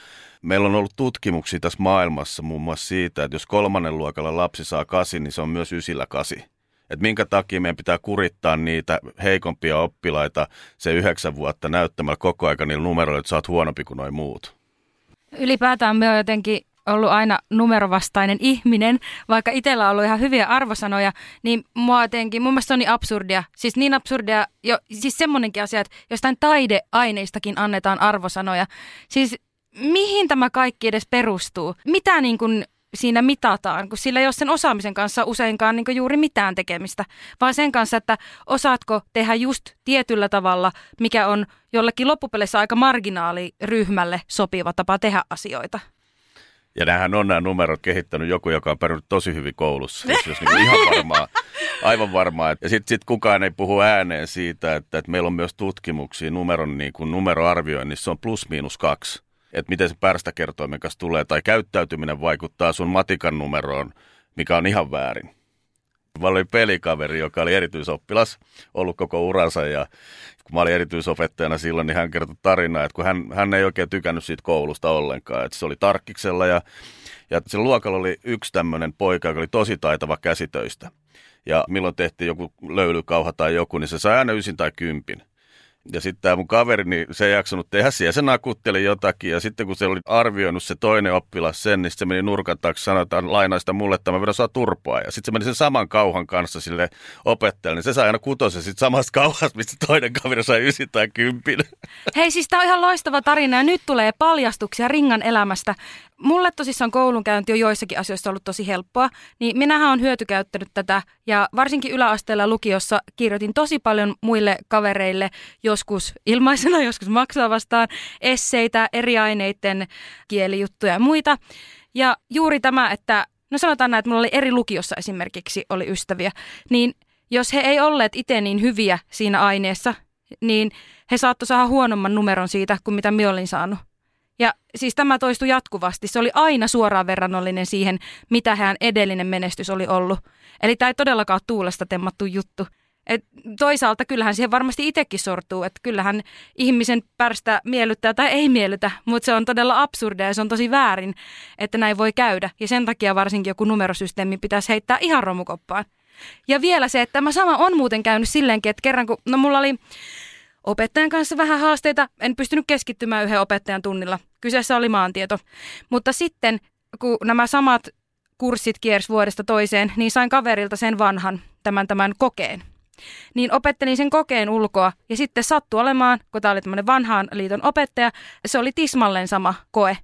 meillä on ollut tutkimuksia tässä maailmassa muun muassa siitä, että jos kolmannen luokalla lapsi saa kasi, niin se on myös ysillä kasi. Että minkä takia meidän pitää kurittaa niitä heikompia oppilaita se yhdeksän vuotta näyttämällä koko aika niillä numeroilla, että sä oot huonompi kuin noin muut. Ylipäätään me on jotenkin ollut aina numerovastainen ihminen, vaikka itsellä on ollut ihan hyviä arvosanoja, niin mua jotenkin, mun mielestä on niin absurdia. Siis niin absurdia, jo, siis semmonenkin asia, että jostain taideaineistakin annetaan arvosanoja. Siis mihin tämä kaikki edes perustuu? Mitä niin kuin siinä mitataan, kun sillä ei ole sen osaamisen kanssa useinkaan niin juuri mitään tekemistä, vaan sen kanssa, että osaatko tehdä just tietyllä tavalla, mikä on jollekin loppupeleissä aika marginaaliryhmälle sopiva tapa tehdä asioita. Ja nämähän on nämä numerot kehittänyt joku, joka on pärjännyt tosi hyvin koulussa. Siis jos niin ihan varmaa, aivan varmaa. Ja sitten sit kukaan ei puhu ääneen siitä, että, että meillä on myös tutkimuksia numeron niin kuin numeroarvioinnissa on plus miinus kaksi. Että miten se pärstäkertoimen kanssa tulee tai käyttäytyminen vaikuttaa sun matikan numeroon, mikä on ihan väärin. Mä olin pelikaveri, joka oli erityisoppilas, ollut koko uransa ja kun mä olin erityisopettajana silloin, niin hän kertoi tarinaa, että kun hän, hän ei oikein tykännyt siitä koulusta ollenkaan, että se oli tarkkiksella ja, ja se luokalla oli yksi tämmöinen poika, joka oli tosi taitava käsitöistä. Ja milloin tehtiin joku löylykauha tai joku, niin se sai aina ysin tai kympin. Ja sitten tämä mun kaveri, niin se ei jaksanut tehdä siellä, se nakutteli jotakin. Ja sitten kun se oli arvioinut se toinen oppilas sen, niin se meni nurkan taakse, että lainaista mulle, että mä vedän saa turpaa. Ja sitten se meni sen saman kauhan kanssa sille opettajalle, niin se sai aina kutosen sitten samasta *laughs* kauhasta, mistä toinen kaveri sai ysi tai kympin. Hei, siis tämä on ihan loistava tarina ja nyt tulee paljastuksia Ringan elämästä. Mulle tosissaan koulunkäynti on joissakin asioissa ollut tosi helppoa, niin minähän on hyötykäyttänyt tätä ja varsinkin yläasteella lukiossa kirjoitin tosi paljon muille kavereille, joskus ilmaisena, joskus maksaa vastaan, esseitä, eri aineiden kielijuttuja ja muita. Ja juuri tämä, että no sanotaan näin, että mulla oli eri lukiossa esimerkiksi oli ystäviä, niin jos he ei olleet itse niin hyviä siinä aineessa, niin he saattoivat saada huonomman numeron siitä kuin mitä minä olin saanut. Ja siis tämä toistui jatkuvasti. Se oli aina suoraan verrannollinen siihen, mitä hän edellinen menestys oli ollut. Eli tämä ei todellakaan tuulesta temmattu juttu. Et toisaalta kyllähän siihen varmasti itsekin sortuu, että kyllähän ihmisen pärstä miellyttää tai ei miellytä, mutta se on todella absurdia ja se on tosi väärin, että näin voi käydä. Ja sen takia varsinkin joku numerosysteemi pitäisi heittää ihan romukoppaan. Ja vielä se, että tämä sama on muuten käynyt silleenkin, että kerran kun, no mulla oli opettajan kanssa vähän haasteita. En pystynyt keskittymään yhden opettajan tunnilla. Kyseessä oli maantieto. Mutta sitten, kun nämä samat kurssit kiers vuodesta toiseen, niin sain kaverilta sen vanhan, tämän tämän kokeen. Niin opettelin sen kokeen ulkoa ja sitten sattui olemaan, kun tämä oli tämmöinen vanhaan liiton opettaja, se oli tismalleen sama koe.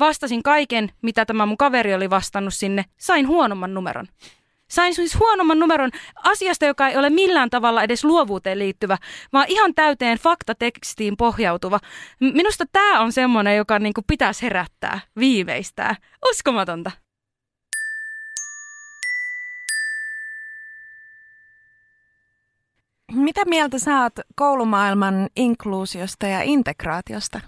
Vastasin kaiken, mitä tämä mun kaveri oli vastannut sinne, sain huonomman numeron. Sain siis huonomman numeron asiasta, joka ei ole millään tavalla edes luovuuteen liittyvä, vaan ihan täyteen faktatekstiin pohjautuva. Minusta tämä on semmoinen, joka niin kuin pitäisi herättää viimeistään. Uskomatonta. Mitä mieltä saat koulumaailman inkluusiosta ja integraatiosta?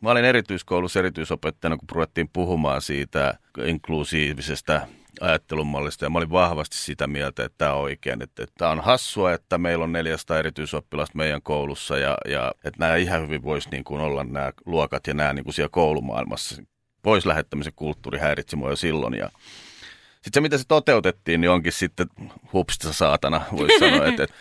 Mä olin erityiskoulussa erityisopettajana, kun ruvettiin puhumaan siitä inklusiivisesta ajattelumallista ja mä olin vahvasti sitä mieltä, että tämä on oikein. Että, että tämä on hassua, että meillä on 400 erityisoppilasta meidän koulussa ja, ja että nämä ihan hyvin voisi niin kuin olla nämä luokat ja nämä niin kuin siellä koulumaailmassa. Pois lähettämisen kulttuuri häiritsi mua jo silloin ja sitten se, mitä se toteutettiin, niin onkin sitten hupsista saatana, voisi sanoa. Että, että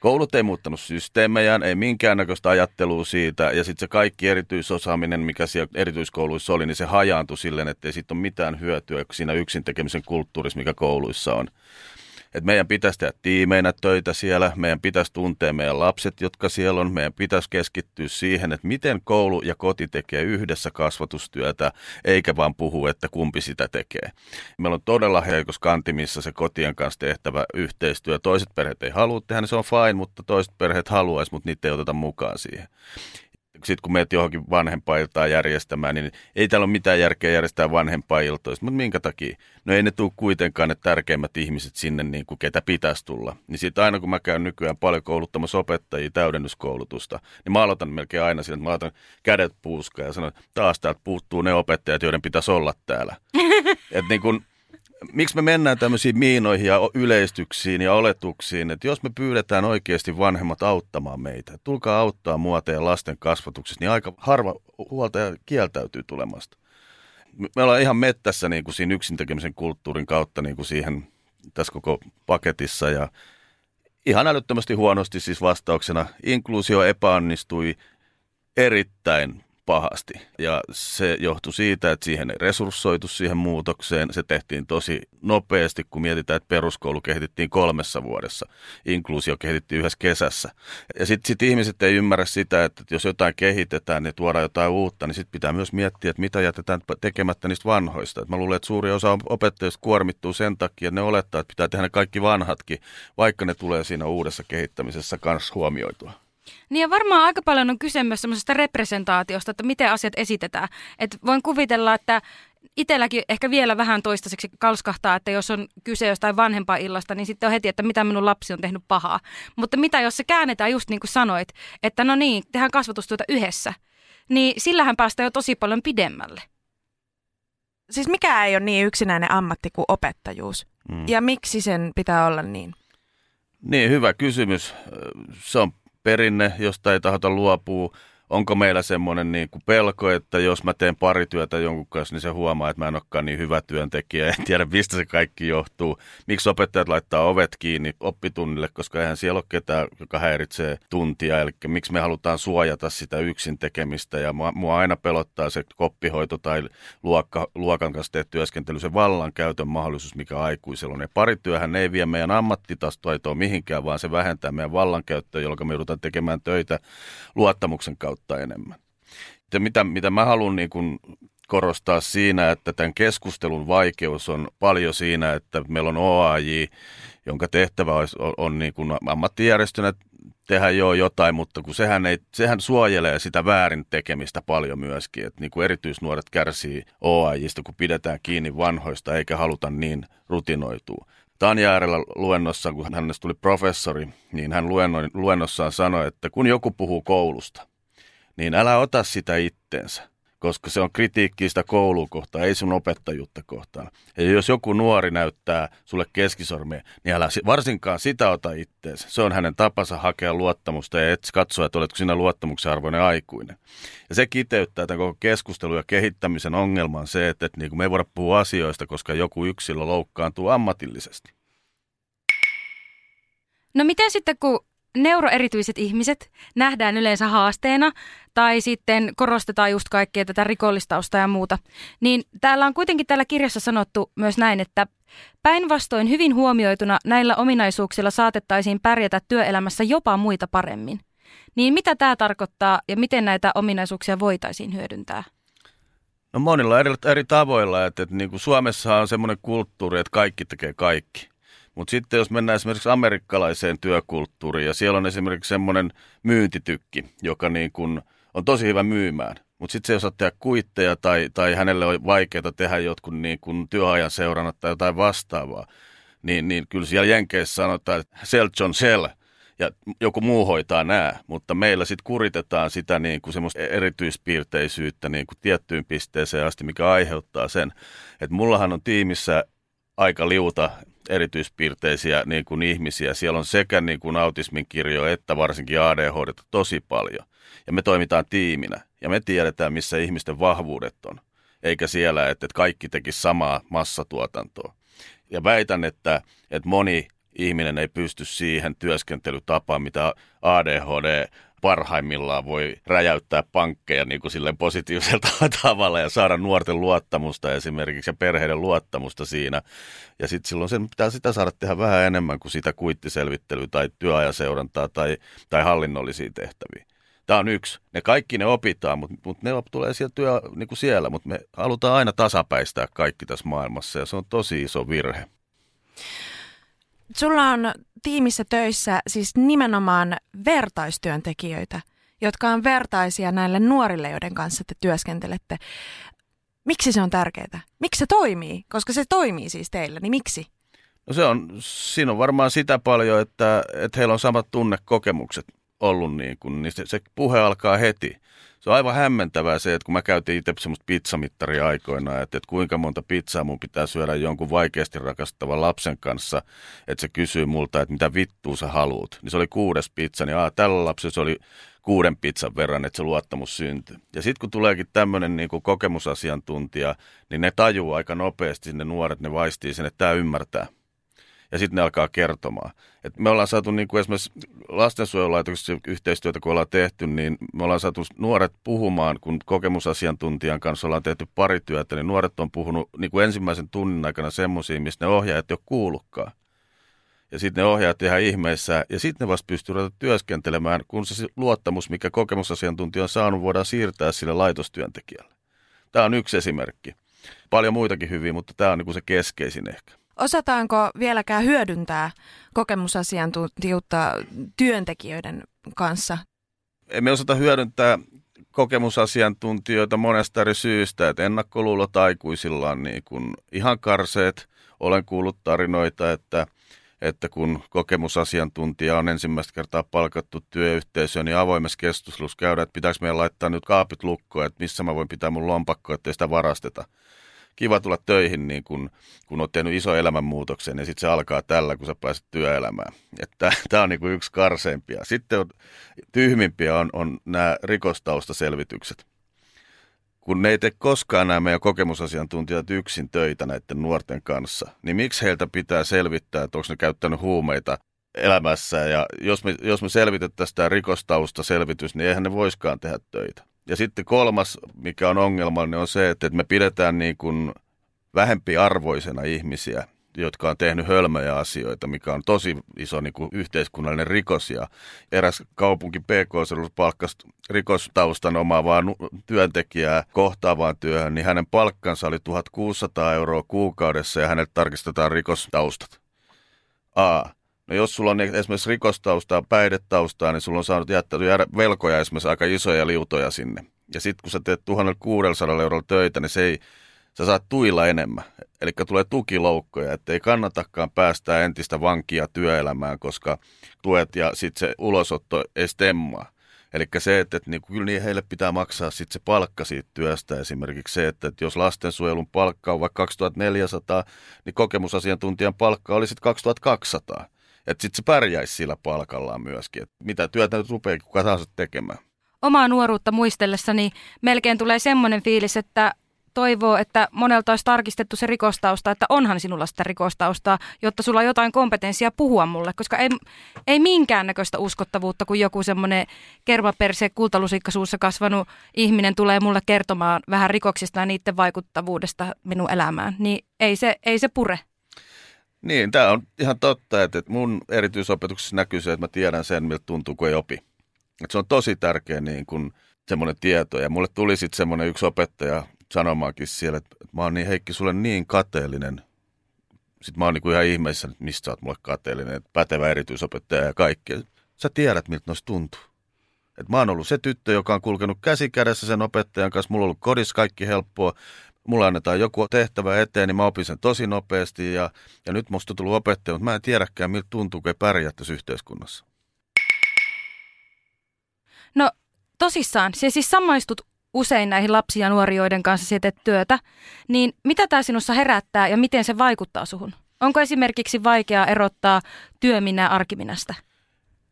Koulut ei muuttanut systeemejään, ei minkäännäköistä ajattelua siitä, ja sitten se kaikki erityisosaaminen, mikä siellä erityiskouluissa oli, niin se hajaantui silleen, että ei siitä ole mitään hyötyä siinä yksin tekemisen kulttuurissa, mikä kouluissa on että meidän pitäisi tehdä tiimeinä töitä siellä, meidän pitäisi tuntea meidän lapset, jotka siellä on, meidän pitäisi keskittyä siihen, että miten koulu ja koti tekee yhdessä kasvatustyötä, eikä vaan puhu, että kumpi sitä tekee. Meillä on todella heikos kantimissa se kotien kanssa tehtävä yhteistyö. Toiset perheet ei halua tehdä, niin se on fine, mutta toiset perheet haluaisi, mutta niitä ei oteta mukaan siihen sitten kun meet johonkin vanhempailtaa järjestämään, niin ei täällä ole mitään järkeä järjestää vanhempailtoja. Mutta minkä takia? No ei ne tule kuitenkaan ne tärkeimmät ihmiset sinne, niin kuin ketä pitäisi tulla. Niin sitten aina kun mä käyn nykyään paljon kouluttamassa opettajia täydennyskoulutusta, niin mä aloitan melkein aina sillä, että mä aloitan kädet puuskaan ja sanon, että taas täältä puuttuu ne opettajat, joiden pitäisi olla täällä. *laughs* että niin kun, miksi me mennään tämmöisiin miinoihin ja yleistyksiin ja oletuksiin, että jos me pyydetään oikeasti vanhemmat auttamaan meitä, tulkaa auttaa mua teidän lasten kasvatuksessa, niin aika harva huoltaja kieltäytyy tulemasta. Me ollaan ihan mettässä niin kuin siinä yksin tekemisen kulttuurin kautta niin kuin siihen tässä koko paketissa ja ihan älyttömästi huonosti siis vastauksena. Inkluusio epäonnistui erittäin pahasti. Ja se johtui siitä, että siihen ei resurssoitu siihen muutokseen. Se tehtiin tosi nopeasti, kun mietitään, että peruskoulu kehitettiin kolmessa vuodessa. Inkluusio kehitettiin yhdessä kesässä. Ja sitten sit ihmiset ei ymmärrä sitä, että jos jotain kehitetään ja tuodaan jotain uutta, niin sitten pitää myös miettiä, että mitä jätetään tekemättä niistä vanhoista. Et mä luulen, että suuri osa opettajista kuormittuu sen takia, että ne olettaa, että pitää tehdä ne kaikki vanhatkin, vaikka ne tulee siinä uudessa kehittämisessä kanssa huomioitua. Niin ja varmaan aika paljon on kyse myös semmoisesta representaatiosta, että miten asiat esitetään. Et voin kuvitella, että itselläkin ehkä vielä vähän toistaiseksi kalskahtaa, että jos on kyse jostain vanhempaa illasta, niin sitten on heti, että mitä minun lapsi on tehnyt pahaa. Mutta mitä jos se käännetään just niin kuin sanoit, että no niin, tehdään kasvatustyötä yhdessä, niin sillähän päästään jo tosi paljon pidemmälle. Siis mikä ei ole niin yksinäinen ammatti kuin opettajuus? Mm. Ja miksi sen pitää olla niin? Niin, hyvä kysymys. Se on perinne, josta ei tahota luopua onko meillä semmoinen niin kuin pelko, että jos mä teen pari työtä jonkun kanssa, niin se huomaa, että mä en olekaan niin hyvä työntekijä. En tiedä, mistä se kaikki johtuu. Miksi opettajat laittaa ovet kiinni oppitunnille, koska eihän siellä ole ketään, joka häiritsee tuntia. Eli miksi me halutaan suojata sitä yksin tekemistä. Ja mua, mua aina pelottaa se koppihoito tai luokka, luokan kanssa tehty työskentely, se vallankäytön mahdollisuus, mikä aikuisella on. Ja parityöhän ei vie meidän ammattitaitoa mihinkään, vaan se vähentää meidän vallankäyttöä, jolloin me joudutaan tekemään töitä luottamuksen kautta kautta enemmän. Ja mitä, mitä mä haluan niin kuin korostaa siinä, että tämän keskustelun vaikeus on paljon siinä, että meillä on OAJ, jonka tehtävä on, on, niin kuin ammattijärjestönä tehdä jo jotain, mutta kun sehän, ei, sehän suojelee sitä väärin tekemistä paljon myöskin, että niin kuin erityisnuoret kärsii OAJista, kun pidetään kiinni vanhoista eikä haluta niin rutinoitua. Tanja äärellä luennossa, kun hänestä tuli professori, niin hän luennossaan sanoi, että kun joku puhuu koulusta, niin älä ota sitä itteensä, koska se on kritiikki sitä koulua kohtaan, ei sun opettajuutta kohtaan. Ja jos joku nuori näyttää sulle keskisormia, niin älä varsinkaan sitä ota itteensä. Se on hänen tapansa hakea luottamusta ja et katsoa, että oletko sinä luottamuksen arvoinen aikuinen. Ja se kiteyttää tämän koko keskustelun ja kehittämisen ongelman se, että, että niin kuin me ei voida puhua asioista, koska joku yksilö loukkaantuu ammatillisesti. No miten sitten, kun neuroerityiset ihmiset nähdään yleensä haasteena tai sitten korostetaan just kaikkea tätä rikollistausta ja muuta, niin täällä on kuitenkin täällä kirjassa sanottu myös näin, että päinvastoin hyvin huomioituna näillä ominaisuuksilla saatettaisiin pärjätä työelämässä jopa muita paremmin. Niin mitä tämä tarkoittaa ja miten näitä ominaisuuksia voitaisiin hyödyntää? No monilla eri, eri tavoilla, että, että niin kuin Suomessa on semmoinen kulttuuri, että kaikki tekee kaikki. Mutta sitten jos mennään esimerkiksi amerikkalaiseen työkulttuuriin ja siellä on esimerkiksi semmoinen myyntitykki, joka niin kun on tosi hyvä myymään, mutta sitten se ei osaa tehdä kuitteja tai, tai hänelle on vaikeaa tehdä jotkut niin kun työajan seurannat tai jotain vastaavaa, niin, niin kyllä siellä Jenkeissä sanotaan, että sell John sell, ja joku muu hoitaa nämä, mutta meillä sitten kuritetaan sitä niin kuin semmoista erityispiirteisyyttä niin kuin tiettyyn pisteeseen asti, mikä aiheuttaa sen, että mullahan on tiimissä aika liuta erityispiirteisiä niin kuin ihmisiä. Siellä on sekä niin kuin autismin kirjo että varsinkin ADHD tosi paljon. Ja me toimitaan tiiminä ja me tiedetään, missä ihmisten vahvuudet on. Eikä siellä, että kaikki tekisi samaa massatuotantoa. Ja väitän, että, että moni ihminen ei pysty siihen työskentelytapaan, mitä ADHD parhaimmillaan voi räjäyttää pankkeja niin kuin silleen positiivisella *laughs* tavalla ja saada nuorten luottamusta esimerkiksi ja perheiden luottamusta siinä. Ja sitten silloin sen pitää sitä saada tehdä vähän enemmän kuin sitä kuittiselvittelyä tai työajaseurantaa tai, tai hallinnollisia tehtäviä. Tämä on yksi. Ne kaikki ne opitaan, mutta, mutta ne tulee siellä, työ, niin kuin siellä, mutta me halutaan aina tasapäistää kaikki tässä maailmassa ja se on tosi iso virhe. Sulla on tiimissä töissä siis nimenomaan vertaistyöntekijöitä, jotka on vertaisia näille nuorille, joiden kanssa te työskentelette. Miksi se on tärkeää? Miksi se toimii? Koska se toimii siis teillä, niin miksi? No se on, siinä on varmaan sitä paljon, että, että heillä on samat tunnekokemukset ollut, niin, kuin, niin se, se puhe alkaa heti se on aivan hämmentävää se, että kun mä käytin itse semmoista pizzamittaria aikoinaan, että, että kuinka monta pizzaa mun pitää syödä jonkun vaikeasti rakastavan lapsen kanssa, että se kysyy multa, että mitä vittua sä haluut. Niin se oli kuudes pizza, niin aa, tällä lapsella se oli kuuden pizzan verran, että se luottamus syntyi. Ja sitten kun tuleekin tämmöinen niin kokemusasiantuntija, niin ne tajuu aika nopeasti, ne nuoret, ne vaistii sen, että tämä ymmärtää ja sitten ne alkaa kertomaan. Et me ollaan saatu niin kuin esimerkiksi lastensuojelulaitoksessa yhteistyötä, kun ollaan tehty, niin me ollaan saatu nuoret puhumaan, kun kokemusasiantuntijan kanssa ollaan tehty pari työtä, niin nuoret on puhunut niin kuin ensimmäisen tunnin aikana semmoisia, mistä ne ohjaajat ei ole kuullutkaan. Ja sitten ne ohjaajat tehdään ihmeissä, ja sitten ne vasta pystyy työskentelemään, kun se luottamus, mikä kokemusasiantuntija on saanut, voidaan siirtää sille laitostyöntekijälle. Tämä on yksi esimerkki. Paljon muitakin hyviä, mutta tämä on niin kuin se keskeisin ehkä. Osataanko vieläkään hyödyntää kokemusasiantuntijuutta työntekijöiden kanssa? Emme osata hyödyntää kokemusasiantuntijoita monesta eri syystä, että ennakkoluulot aikuisilla on niin kuin ihan karseet. Olen kuullut tarinoita, että, että kun kokemusasiantuntija on ensimmäistä kertaa palkattu työyhteisöön, niin avoimessa keskustelussa käydään, että pitääkö meidän laittaa nyt kaapit lukkoon, että missä mä voin pitää mun lompakkoa, ettei sitä varasteta kiva tulla töihin, niin kun, kun olet tehnyt iso elämänmuutoksen, ja sitten se alkaa tällä, kun sä pääset työelämään. Tämä *laughs* on niin yksi karseimpia. Sitten on, tyhmimpiä on, on nämä rikostaustaselvitykset. Kun ne ei tee koskaan nämä meidän kokemusasiantuntijat yksin töitä näiden nuorten kanssa, niin miksi heiltä pitää selvittää, että onko ne käyttänyt huumeita elämässä. Ja jos me, jos me selvitettäisiin tämä rikostaustaselvitys, niin eihän ne voiskaan tehdä töitä. Ja sitten kolmas, mikä on ongelmallinen, on se, että me pidetään niin kuin vähempi arvoisena ihmisiä, jotka on tehnyt hölmöjä asioita, mikä on tosi iso niin kuin yhteiskunnallinen rikos. Ja eräs kaupunki pk palkkasi rikostaustan omaavaa työntekijää kohtaavaan työhön, niin hänen palkkansa oli 1600 euroa kuukaudessa ja hänelle tarkistetaan rikostaustat. A. No jos sulla on esimerkiksi rikostaustaa, päihdetaustaa, niin sulla on saanut jättää velkoja esimerkiksi aika isoja liutoja sinne. Ja sitten kun sä teet 1600 eurolla töitä, niin se ei, sä saat tuilla enemmän. Eli tulee tukiloukkoja, että ei kannatakaan päästää entistä vankia työelämään, koska tuet ja sitten se ulosotto ei stemmaa. Eli se, että, että niin, kyllä niin heille pitää maksaa sitten se palkka siitä työstä. Esimerkiksi se, että, että jos lastensuojelun palkka on vaikka 2400, niin kokemusasiantuntijan palkka oli sitten 2200. Että sitten se pärjäisi sillä palkallaan myöskin. Että mitä työtä nyt rupeaa kuka tahansa tekemään. Omaa nuoruutta muistellessani melkein tulee semmoinen fiilis, että toivoo, että monelta olisi tarkistettu se rikostausta, että onhan sinulla sitä rikostaustaa, jotta sulla on jotain kompetenssia puhua mulle, koska ei, ei minkäännäköistä uskottavuutta, kun joku semmoinen kervaperse kultalusikkasuussa kasvanut ihminen tulee mulle kertomaan vähän rikoksista ja niiden vaikuttavuudesta minun elämään, niin ei se, ei se pure. Niin, tämä on ihan totta, että mun erityisopetuksessa näkyy se, että mä tiedän sen, miltä tuntuu, kun ei opi. Et se on tosi tärkeä niin kun, semmoinen tieto. Ja mulle tuli sitten semmoinen yksi opettaja sanomaankin siellä, että mä oon niin Heikki, sulle niin kateellinen. Sitten mä oon niin kuin ihan ihmeessä, että mistä sä oot mulle kateellinen, että pätevä erityisopettaja ja kaikki. Sä tiedät, miltä noista tuntuu. Et mä oon ollut se tyttö, joka on kulkenut käsi kädessä sen opettajan kanssa. Mulla on ollut kodissa kaikki helppoa mulla annetaan joku tehtävä eteen, niin mä opin sen tosi nopeasti ja, ja nyt musta tullut opettaja, mutta mä en tiedäkään, miltä tuntuu, kun ei tässä yhteiskunnassa. No tosissaan, se siis samaistut usein näihin lapsia ja nuoriin, joiden kanssa sä teet työtä, niin mitä tämä sinussa herättää ja miten se vaikuttaa suhun? Onko esimerkiksi vaikeaa erottaa työminä arkiminästä?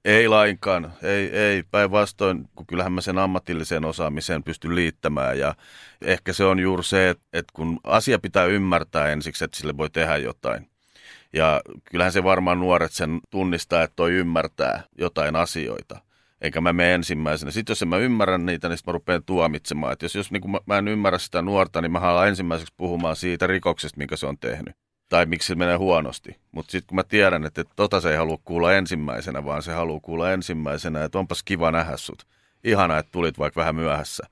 Ei lainkaan, ei, ei päinvastoin, kun kyllähän mä sen ammatilliseen osaamiseen pystyn liittämään ja ehkä se on juuri se, että, että kun asia pitää ymmärtää ensiksi, että sille voi tehdä jotain. Ja kyllähän se varmaan nuoret sen tunnistaa, että toi ymmärtää jotain asioita. Enkä mä mene ensimmäisenä. Sitten jos en mä ymmärrä niitä, niin sitten mä rupean tuomitsemaan. Että jos, jos niin mä, mä en ymmärrä sitä nuorta, niin mä haluan ensimmäiseksi puhumaan siitä rikoksesta, minkä se on tehnyt tai miksi se menee huonosti. Mutta sitten kun mä tiedän, että, tota se ei halua kuulla ensimmäisenä, vaan se haluaa kuulla ensimmäisenä, että onpas kiva nähdä sut. Ihana, että tulit vaikka vähän myöhässä.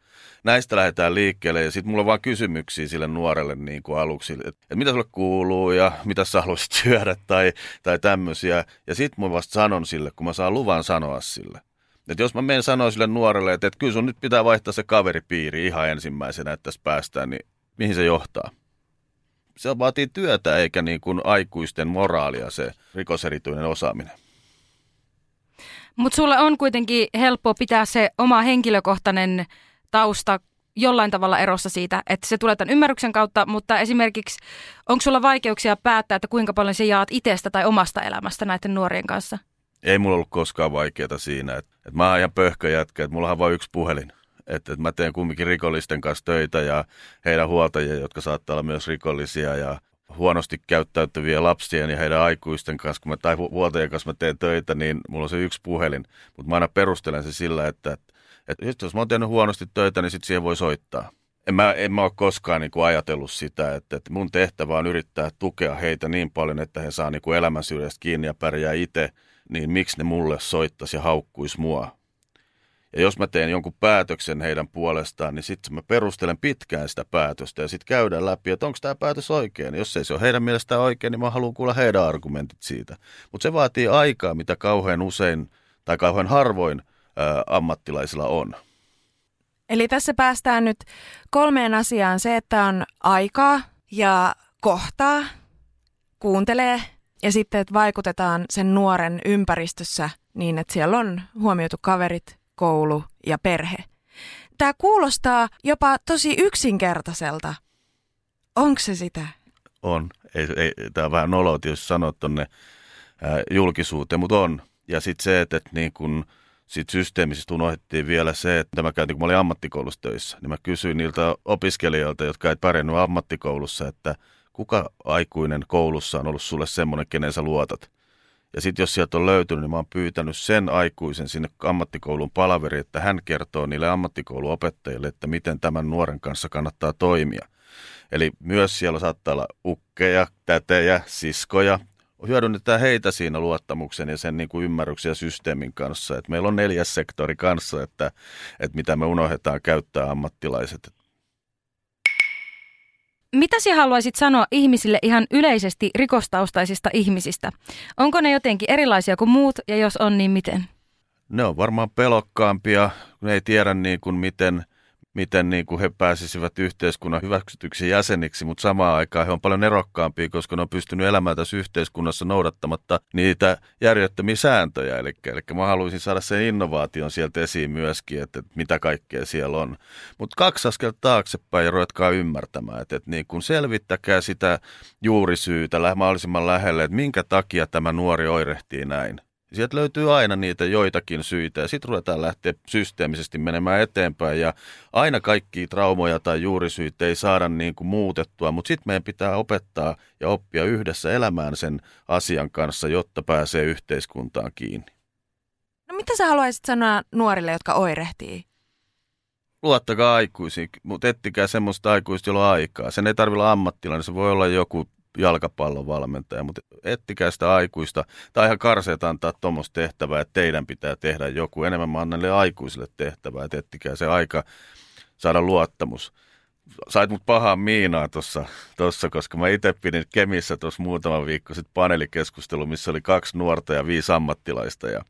Näistä lähdetään liikkeelle ja sitten mulla on vaan kysymyksiä sille nuorelle niin kuin aluksi, että, että mitä sulle kuuluu ja mitä sä haluaisit *laughs* syödä tai, tai tämmöisiä. Ja sitten mä vasta sanon sille, kun mä saan luvan sanoa sille. Että jos mä menen sanoa sille nuorelle, että, että kyllä sun nyt pitää vaihtaa se kaveripiiri ihan ensimmäisenä, että tässä päästään, niin mihin se johtaa? Se vaatii työtä eikä niin kuin aikuisten moraalia se rikoserityinen osaaminen. Mutta sulle on kuitenkin helppo pitää se oma henkilökohtainen tausta jollain tavalla erossa siitä, että se tulee tämän ymmärryksen kautta, mutta esimerkiksi onko sulla vaikeuksia päättää, että kuinka paljon sä jaat itsestä tai omasta elämästä näiden nuorien kanssa? Ei mulla ollut koskaan vaikeaa siinä, että, että mä oon ihan pöhköjätkä, että mulla on vain yksi puhelin että, mä teen kumminkin rikollisten kanssa töitä ja heidän huoltajia, jotka saattaa olla myös rikollisia ja huonosti käyttäytyviä lapsien ja heidän aikuisten kanssa, kun mä, tai huoltajien kanssa mä teen töitä, niin mulla on se yksi puhelin. Mutta mä aina perustelen se sillä, että, että, että jos mä oon tehnyt huonosti töitä, niin sitten siihen voi soittaa. En mä, en mä ole koskaan niin kuin ajatellut sitä, että, että mun tehtävä on yrittää tukea heitä niin paljon, että he saa niin kuin elämän syrjästä kiinni ja pärjää itse, niin miksi ne mulle soittaisi ja haukkuisi mua? Ja jos mä teen jonkun päätöksen heidän puolestaan, niin sitten mä perustelen pitkään sitä päätöstä ja sitten käydään läpi, että onko tämä päätös oikein. Jos ei se ole heidän mielestään oikein, niin mä haluan kuulla heidän argumentit siitä. Mutta se vaatii aikaa, mitä kauhean usein tai kauhean harvoin ää, ammattilaisilla on. Eli tässä päästään nyt kolmeen asiaan. Se, että on aikaa ja kohtaa, kuuntelee ja sitten, että vaikutetaan sen nuoren ympäristössä niin, että siellä on huomioitu kaverit, koulu ja perhe. Tämä kuulostaa jopa tosi yksinkertaiselta. Onko se sitä? On. Ei, ei, tämä on vähän nolot, jos sanot tuonne julkisuuteen, mutta on. Ja sitten se, että, että niin kun, sit systeemisesti unohdettiin vielä se, että mä käytin, kun mä olin ammattikoulussa töissä, niin mä kysyin niiltä opiskelijoilta, jotka ei pärjännyt ammattikoulussa, että kuka aikuinen koulussa on ollut sulle semmoinen, kenen sä luotat. Ja sitten jos sieltä on löytynyt, niin mä oon pyytänyt sen aikuisen sinne ammattikoulun palaveri, että hän kertoo niille ammattikouluopettajille, että miten tämän nuoren kanssa kannattaa toimia. Eli myös siellä saattaa olla ukkeja, tätejä, siskoja. Hyödynnetään heitä siinä luottamuksen ja sen niin kuin ymmärryksen ja systeemin kanssa. Et meillä on neljäs sektori kanssa, että, että mitä me unohdetaan käyttää ammattilaiset. Mitä sinä haluaisit sanoa ihmisille ihan yleisesti rikostaustaisista ihmisistä? Onko ne jotenkin erilaisia kuin muut ja jos on, niin miten? Ne on varmaan pelokkaampia, ne ei tiedä niin kuin miten – miten niin kuin he pääsisivät yhteiskunnan hyväksytyksi jäseniksi, mutta samaan aikaan he on paljon erokkaampia, koska ne on pystynyt elämään tässä yhteiskunnassa noudattamatta niitä järjettömiä sääntöjä. Eli, eli mä haluaisin saada sen innovaation sieltä esiin myöskin, että, että mitä kaikkea siellä on. Mutta kaksi askelta taaksepäin ja ruvetkaa ymmärtämään, että, että niin kuin selvittäkää sitä juurisyytä mahdollisimman lähelle, että minkä takia tämä nuori oirehtii näin. Sieltä löytyy aina niitä joitakin syitä ja sitten ruvetaan lähteä systeemisesti menemään eteenpäin ja aina kaikki traumoja tai juurisyitä ei saada niin kuin muutettua, mutta sitten meidän pitää opettaa ja oppia yhdessä elämään sen asian kanssa, jotta pääsee yhteiskuntaan kiinni. No mitä sä haluaisit sanoa nuorille, jotka oirehtii? Luottakaa aikuisiin, mutta ettikää semmoista aikuista, jolla on aikaa. Sen ei tarvitse olla ammattilainen, se voi olla joku jalkapallon valmentaja, mutta ettikää sitä aikuista, tai ihan karseet antaa tuommoista tehtävää, että teidän pitää tehdä joku. Enemmän mä annan aikuisille tehtävää, että ettikää se aika saada luottamus. Sait mut pahaa miinaa tuossa, tossa, koska mä itse pidin Kemissä tuossa muutama viikko sitten paneelikeskustelu, missä oli kaksi nuorta ja viisi ammattilaista. Ja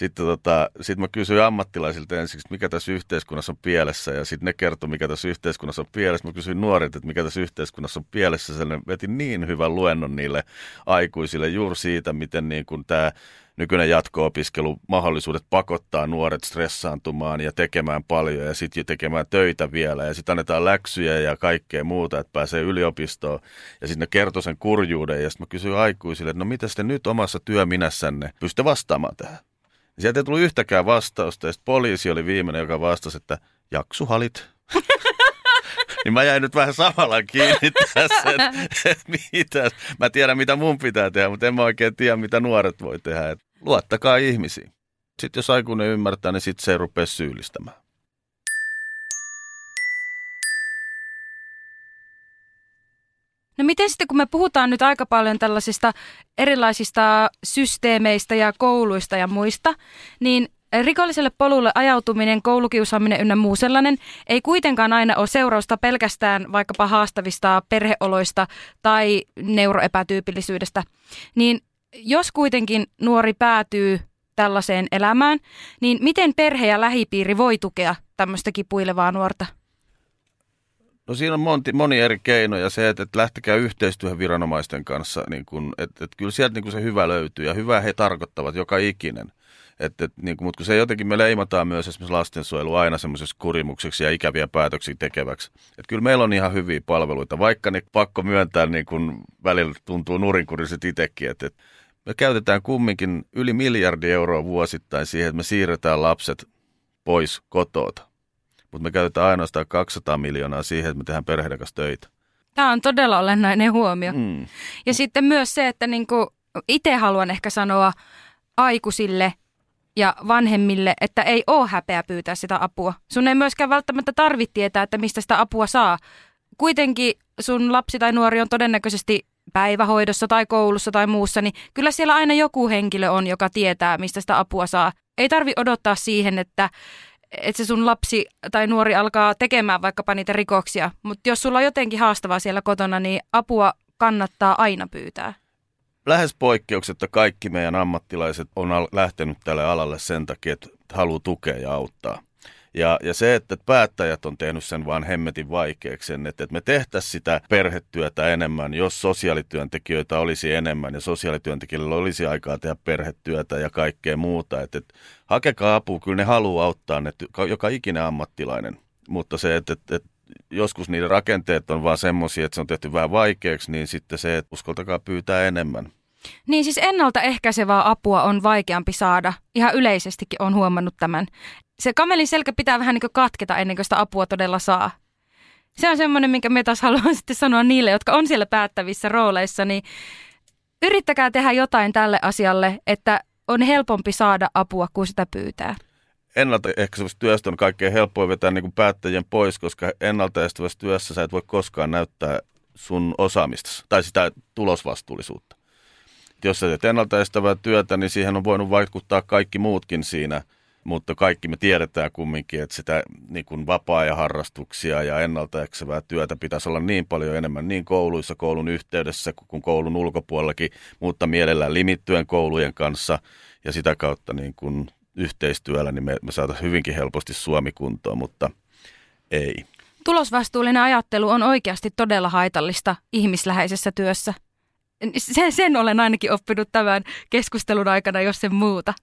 sitten tota, sit mä kysyin ammattilaisilta ensiksi, mikä tässä yhteiskunnassa on pielessä, ja sitten ne kertoi, mikä tässä yhteiskunnassa on pielessä. Mä kysyin nuorilta, että mikä tässä yhteiskunnassa on pielessä. Sen vetin niin hyvän luennon niille aikuisille juuri siitä, miten niin kuin tämä nykyinen jatko-opiskelu, mahdollisuudet pakottaa nuoret stressaantumaan ja tekemään paljon ja sitten tekemään töitä vielä ja sitten annetaan läksyjä ja kaikkea muuta, että pääsee yliopistoon ja sitten ne kertoi sen kurjuuden ja sitten mä kysyin aikuisille, että no mitä te nyt omassa työminässänne pystytte vastaamaan tähän? Sieltä ei tullut yhtäkään vastausta ja poliisi oli viimeinen, joka vastasi, että jaksuhalit. *laughs* niin mä jäin nyt vähän samalla kiinni tässä, että et mitä. Mä tiedän, mitä mun pitää tehdä, mutta en mä oikein tiedä, mitä nuoret voi tehdä. Et luottakaa ihmisiin. Sitten jos aikuinen ymmärtää, niin sitten se ei rupea syyllistämään. No miten sitten, kun me puhutaan nyt aika paljon tällaisista erilaisista systeemeistä ja kouluista ja muista, niin rikolliselle polulle ajautuminen, koulukiusaaminen ynnä muu sellainen ei kuitenkaan aina ole seurausta pelkästään vaikkapa haastavista perheoloista tai neuroepätyypillisyydestä. Niin jos kuitenkin nuori päätyy tällaiseen elämään, niin miten perhe ja lähipiiri voi tukea tämmöistä kipuilevaa nuorta? No siinä on moni, moni eri keinoja. Se, että, että lähtekää yhteistyöhön viranomaisten kanssa, niin kun, että, että kyllä sieltä niin kun se hyvä löytyy ja hyvää he tarkoittavat joka ikinen. Et, et, niin kuin, mutta kun se jotenkin me leimataan myös esimerkiksi lastensuojelu aina semmoiseksi kurimukseksi ja ikäviä päätöksiä tekeväksi. Et kyllä meillä on ihan hyviä palveluita, vaikka ne pakko myöntää niin kuin välillä tuntuu nurinkuriset itsekin. Et, et me käytetään kumminkin yli miljardi euroa vuosittain siihen, että me siirretään lapset pois kotoota. Mutta me käytetään ainoastaan 200 miljoonaa siihen, että me tehdään perheiden kanssa töitä. Tämä on todella olennainen huomio. Mm. Ja sitten myös se, että niinku itse haluan ehkä sanoa aikuisille ja vanhemmille, että ei ole häpeä pyytää sitä apua. Sun ei myöskään välttämättä tarvitse tietää, että mistä sitä apua saa. Kuitenkin sun lapsi tai nuori on todennäköisesti päivähoidossa tai koulussa tai muussa, niin kyllä siellä aina joku henkilö on, joka tietää, mistä sitä apua saa. Ei tarvi odottaa siihen, että, että se sun lapsi tai nuori alkaa tekemään vaikkapa niitä rikoksia. Mutta jos sulla on jotenkin haastavaa siellä kotona, niin apua kannattaa aina pyytää lähes poikkeuksetta kaikki meidän ammattilaiset on lähtenyt tälle alalle sen takia, että haluaa tukea ja auttaa. Ja, ja se, että päättäjät on tehnyt sen vaan hemmetin vaikeaksi, että, että me tehtäisiin sitä perhetyötä enemmän, jos sosiaalityöntekijöitä olisi enemmän ja sosiaalityöntekijöillä olisi aikaa tehdä perhetyötä ja kaikkea muuta. Että, että hakekaa apua, kyllä ne haluaa auttaa, ne, joka ikinen ammattilainen. Mutta se, että, että, että joskus niiden rakenteet on vaan semmoisia, että se on tehty vähän vaikeaksi, niin sitten se, että uskaltakaa pyytää enemmän. Niin siis ennaltaehkäisevää apua on vaikeampi saada. Ihan yleisestikin on huomannut tämän. Se kamelin selkä pitää vähän niin kuin katketa ennen kuin sitä apua todella saa. Se on semmoinen, minkä me taas haluan *laughs* sitten sanoa niille, jotka on siellä päättävissä rooleissa, niin yrittäkää tehdä jotain tälle asialle, että on helpompi saada apua kuin sitä pyytää ennaltaehkäisevästä työstä on kaikkein helppoin vetää niin kuin päättäjien pois, koska ennaltaehkäisevässä työssä sä et voi koskaan näyttää sun osaamista tai sitä tulosvastuullisuutta. Jos sä teet ennaltaestävää työtä, niin siihen on voinut vaikuttaa kaikki muutkin siinä, mutta kaikki me tiedetään kumminkin, että sitä niin kuin vapaa-ajan harrastuksia ja ennaltaehkäisevää työtä pitäisi olla niin paljon enemmän niin kouluissa, koulun yhteydessä kuin koulun ulkopuolellakin, mutta mielellään limittyen koulujen kanssa ja sitä kautta niin kuin yhteistyöllä, niin me, me saataisiin hyvinkin helposti Suomi kuntoon, mutta ei. Tulosvastuullinen ajattelu on oikeasti todella haitallista ihmisläheisessä työssä. Sen, sen olen ainakin oppinut tämän keskustelun aikana, jos sen muuta.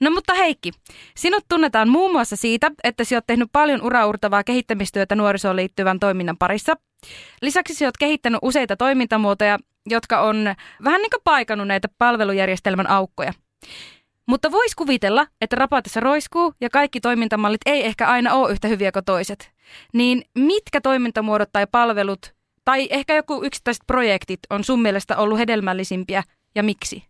No mutta Heikki, sinut tunnetaan muun muassa siitä, että sinä olet tehnyt paljon uraurtavaa kehittämistyötä nuorisoon liittyvän toiminnan parissa. Lisäksi sinä olet kehittänyt useita toimintamuotoja, jotka on vähän niin kuin paikannut näitä palvelujärjestelmän aukkoja. Mutta voisi kuvitella, että rapatessa roiskuu ja kaikki toimintamallit ei ehkä aina ole yhtä hyviä kuin toiset. Niin mitkä toimintamuodot tai palvelut tai ehkä joku yksittäiset projektit on sun mielestä ollut hedelmällisimpiä ja miksi?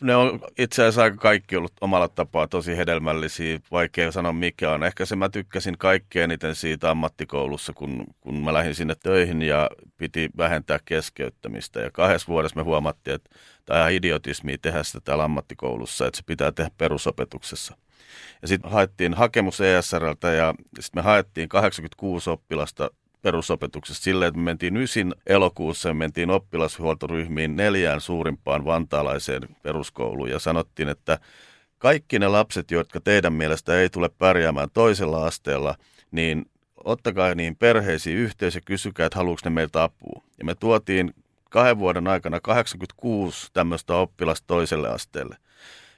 Ne on itse asiassa aika kaikki ollut omalla tapaa tosi hedelmällisiä, vaikea sanoa mikä on. Ehkä se mä tykkäsin kaikkein eniten siitä ammattikoulussa, kun, kun mä lähdin sinne töihin ja piti vähentää keskeyttämistä. Ja kahdessa vuodessa me huomattiin, että tämä on idiotismia tehdä sitä täällä ammattikoulussa, että se pitää tehdä perusopetuksessa. Ja sitten haettiin hakemus ESRltä ja sitten me haettiin 86 oppilasta perusopetuksesta silleen, että me mentiin ysin elokuussa ja mentiin oppilashuoltoryhmiin neljään suurimpaan vantaalaiseen peruskouluun ja sanottiin, että kaikki ne lapset, jotka teidän mielestä ei tule pärjäämään toisella asteella, niin ottakaa niin perheisiin yhteys ja kysykää, että haluatko ne meiltä apua. Ja me tuotiin kahden vuoden aikana 86 tämmöistä oppilasta toiselle asteelle –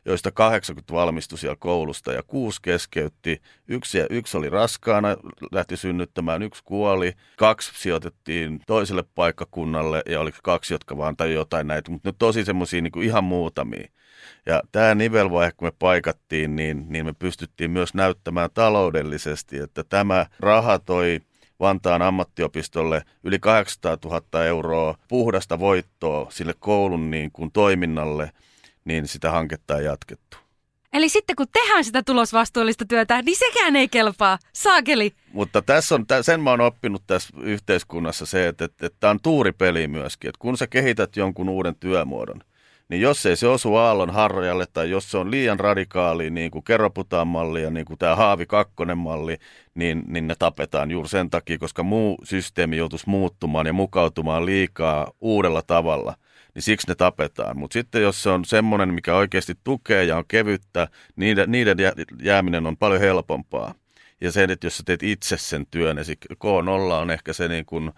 joista 80 valmistui siellä koulusta ja kuusi keskeytti. Yksi, ja yksi oli raskaana, lähti synnyttämään, yksi kuoli, kaksi sijoitettiin toiselle paikkakunnalle ja oli kaksi, jotka vaan tai jotain näitä, mutta nyt tosi semmoisia niin ihan muutamia. Ja tämä nivelvaihe, kun me paikattiin, niin, niin me pystyttiin myös näyttämään taloudellisesti, että tämä raha toi Vantaan ammattiopistolle yli 800 000 euroa puhdasta voittoa sille koulun niin kuin toiminnalle – niin sitä hanketta ei jatkettu. Eli sitten kun tehdään sitä tulosvastuullista työtä, niin sekään ei kelpaa. Saakeli. Mutta tässä on, sen mä oon oppinut tässä yhteiskunnassa se, että, että, että tämä on tuuripeli myöskin. Että kun sä kehität jonkun uuden työmuodon, niin jos ei se osu aallon harjalle tai jos se on liian radikaali, niin kuin kerroputaan malli ja niin kuin tämä haavi kakkonen malli, niin, niin ne tapetaan juuri sen takia, koska muu systeemi joutuisi muuttumaan ja mukautumaan liikaa uudella tavalla – niin siksi ne tapetaan. Mutta sitten jos se on semmoinen, mikä oikeasti tukee ja on kevyttä, niiden, niiden jääminen on paljon helpompaa. Ja se, että jos sä teet itse sen työn, niin K0 on ehkä se niin kuin,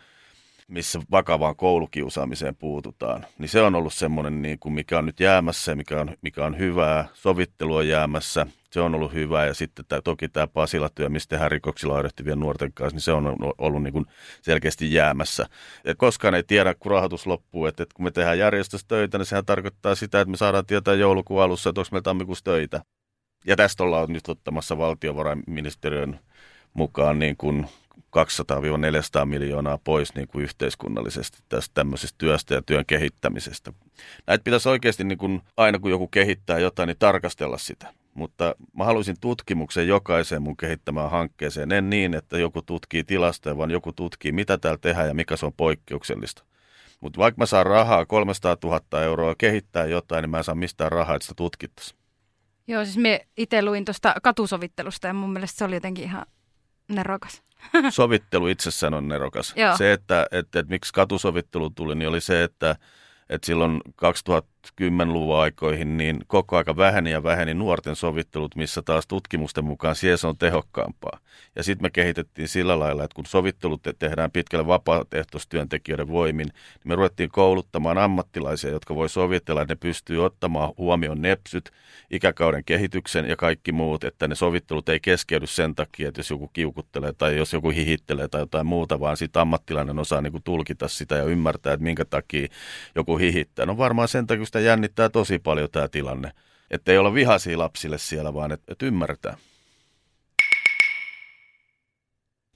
missä vakavaan koulukiusaamiseen puututaan, niin se on ollut semmoinen, niin kuin mikä on nyt jäämässä ja mikä on, mikä on hyvää. Sovittelu on jäämässä, se on ollut hyvää. Ja sitten tämä, toki tämä Pasila-työ, missä tehdään rikoksilla oirehtivien nuorten kanssa, niin se on ollut niin kuin selkeästi jäämässä. Ja koskaan ei tiedä, kun rahoitus loppuu, että, että kun me tehdään järjestössä töitä, niin sehän tarkoittaa sitä, että me saadaan tietää joulukuun alussa, että onko meillä tammikuussa töitä. Ja tästä ollaan nyt ottamassa valtiovarainministeriön mukaan niin kuin 200-400 miljoonaa pois niin kuin yhteiskunnallisesti tästä tämmöisestä työstä ja työn kehittämisestä. Näitä pitäisi oikeasti niin kuin, aina kun joku kehittää jotain, niin tarkastella sitä. Mutta mä haluaisin tutkimuksen jokaiseen mun kehittämään hankkeeseen. En niin, että joku tutkii tilastoja, vaan joku tutkii, mitä täällä tehdään ja mikä se on poikkeuksellista. Mutta vaikka mä saan rahaa 300 000 euroa kehittää jotain, niin mä en saa mistään rahaa, että sitä tutkittaisiin. Joo, siis me itse luin tuosta katusovittelusta ja mun mielestä se oli jotenkin ihan nerokas. *laughs* Sovittelu itsessään on nerokas. Joo. Se, että, että, että miksi katusovittelu tuli, niin oli se, että, että silloin 2010-luvun aikoihin niin koko aika väheni ja väheni nuorten sovittelut, missä taas tutkimusten mukaan siellä on tehokkaampaa. Ja sitten me kehitettiin sillä lailla, että kun sovittelut tehdään pitkälle vapaaehtoistyöntekijöiden voimin, niin me ruvettiin kouluttamaan ammattilaisia, jotka voi sovitella, että ne pystyy ottamaan huomioon nepsyt, ikäkauden kehityksen ja kaikki muut, että ne sovittelut ei keskeydy sen takia, että jos joku kiukuttelee tai jos joku hihittelee tai jotain muuta, vaan sitten ammattilainen osaa niin kuin tulkita sitä ja ymmärtää, että minkä takia joku hihittää. No varmaan sen takia, sitä jännittää tosi paljon tämä tilanne. Että ei olla vihaisia lapsille siellä, vaan että et ymmärretään.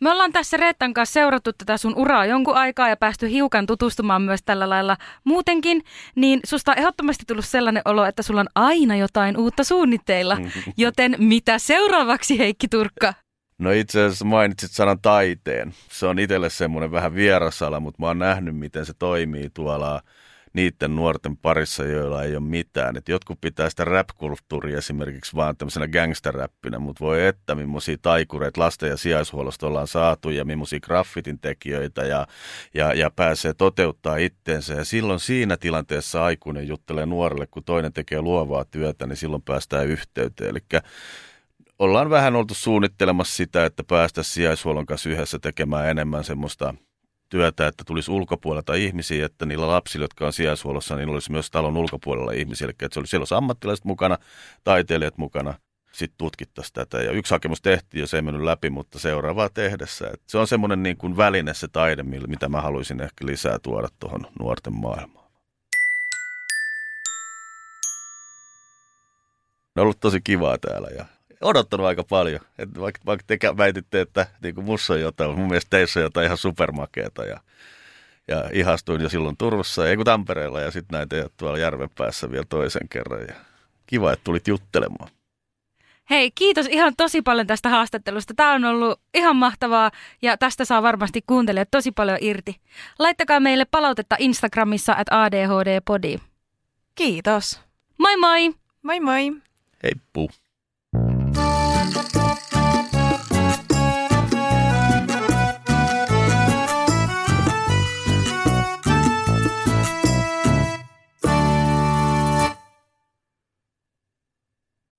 Me ollaan tässä Reettan kanssa seurattu tätä sun uraa jonkun aikaa ja päästy hiukan tutustumaan myös tällä lailla muutenkin, niin susta on ehdottomasti tullut sellainen olo, että sulla on aina jotain uutta suunnitteilla. *laughs* Joten mitä seuraavaksi Heikki Turkka? No itse asiassa mainitsit sanan taiteen. Se on itselle semmoinen vähän vierasala, mutta mä oon nähnyt, miten se toimii tuolla niiden nuorten parissa, joilla ei ole mitään. Et jotkut pitää sitä rap-kulttuuria esimerkiksi vaan tämmöisenä gangsterräppinä, mutta voi että millaisia taikureita lasten ja sijaishuollosta ollaan saatu ja millaisia graffitin tekijöitä ja, ja, ja pääsee toteuttaa itteensä. Ja silloin siinä tilanteessa aikuinen juttelee nuorelle, kun toinen tekee luovaa työtä, niin silloin päästään yhteyteen. Eli ollaan vähän oltu suunnittelemassa sitä, että päästä sijaishuollon kanssa yhdessä tekemään enemmän semmoista – työtä, että tulisi ulkopuolelta ihmisiä, että niillä lapsilla, jotka on sijaishuollossa, niin olisi myös talon ulkopuolella ihmisiä. Eli että se olisi, siellä olisi ammattilaiset mukana, taiteilijat mukana, sitten tutkittaisiin tätä. Ja yksi hakemus tehtiin, jos ei mennyt läpi, mutta seuraavaa tehdessä. Että se on semmoinen niin kuin väline se taide, mitä mä haluaisin ehkä lisää tuoda tuohon nuorten maailmaan. On ollut tosi kivaa täällä ja odottanut aika paljon. Et vaikka, vaikka te väititte, että niin kuin musta on jotain, mun mielestä teissä on jotain ihan supermakeeta ja, ja ihastuin jo silloin Turussa, ei kun Tampereella ja sitten näin teidät tuolla järven päässä vielä toisen kerran. Ja kiva, että tulit juttelemaan. Hei, kiitos ihan tosi paljon tästä haastattelusta. Tämä on ollut ihan mahtavaa ja tästä saa varmasti kuuntelijat tosi paljon irti. Laittakaa meille palautetta Instagramissa at adhdpodi. Kiitos. Moi moi! Moi moi! Heippu!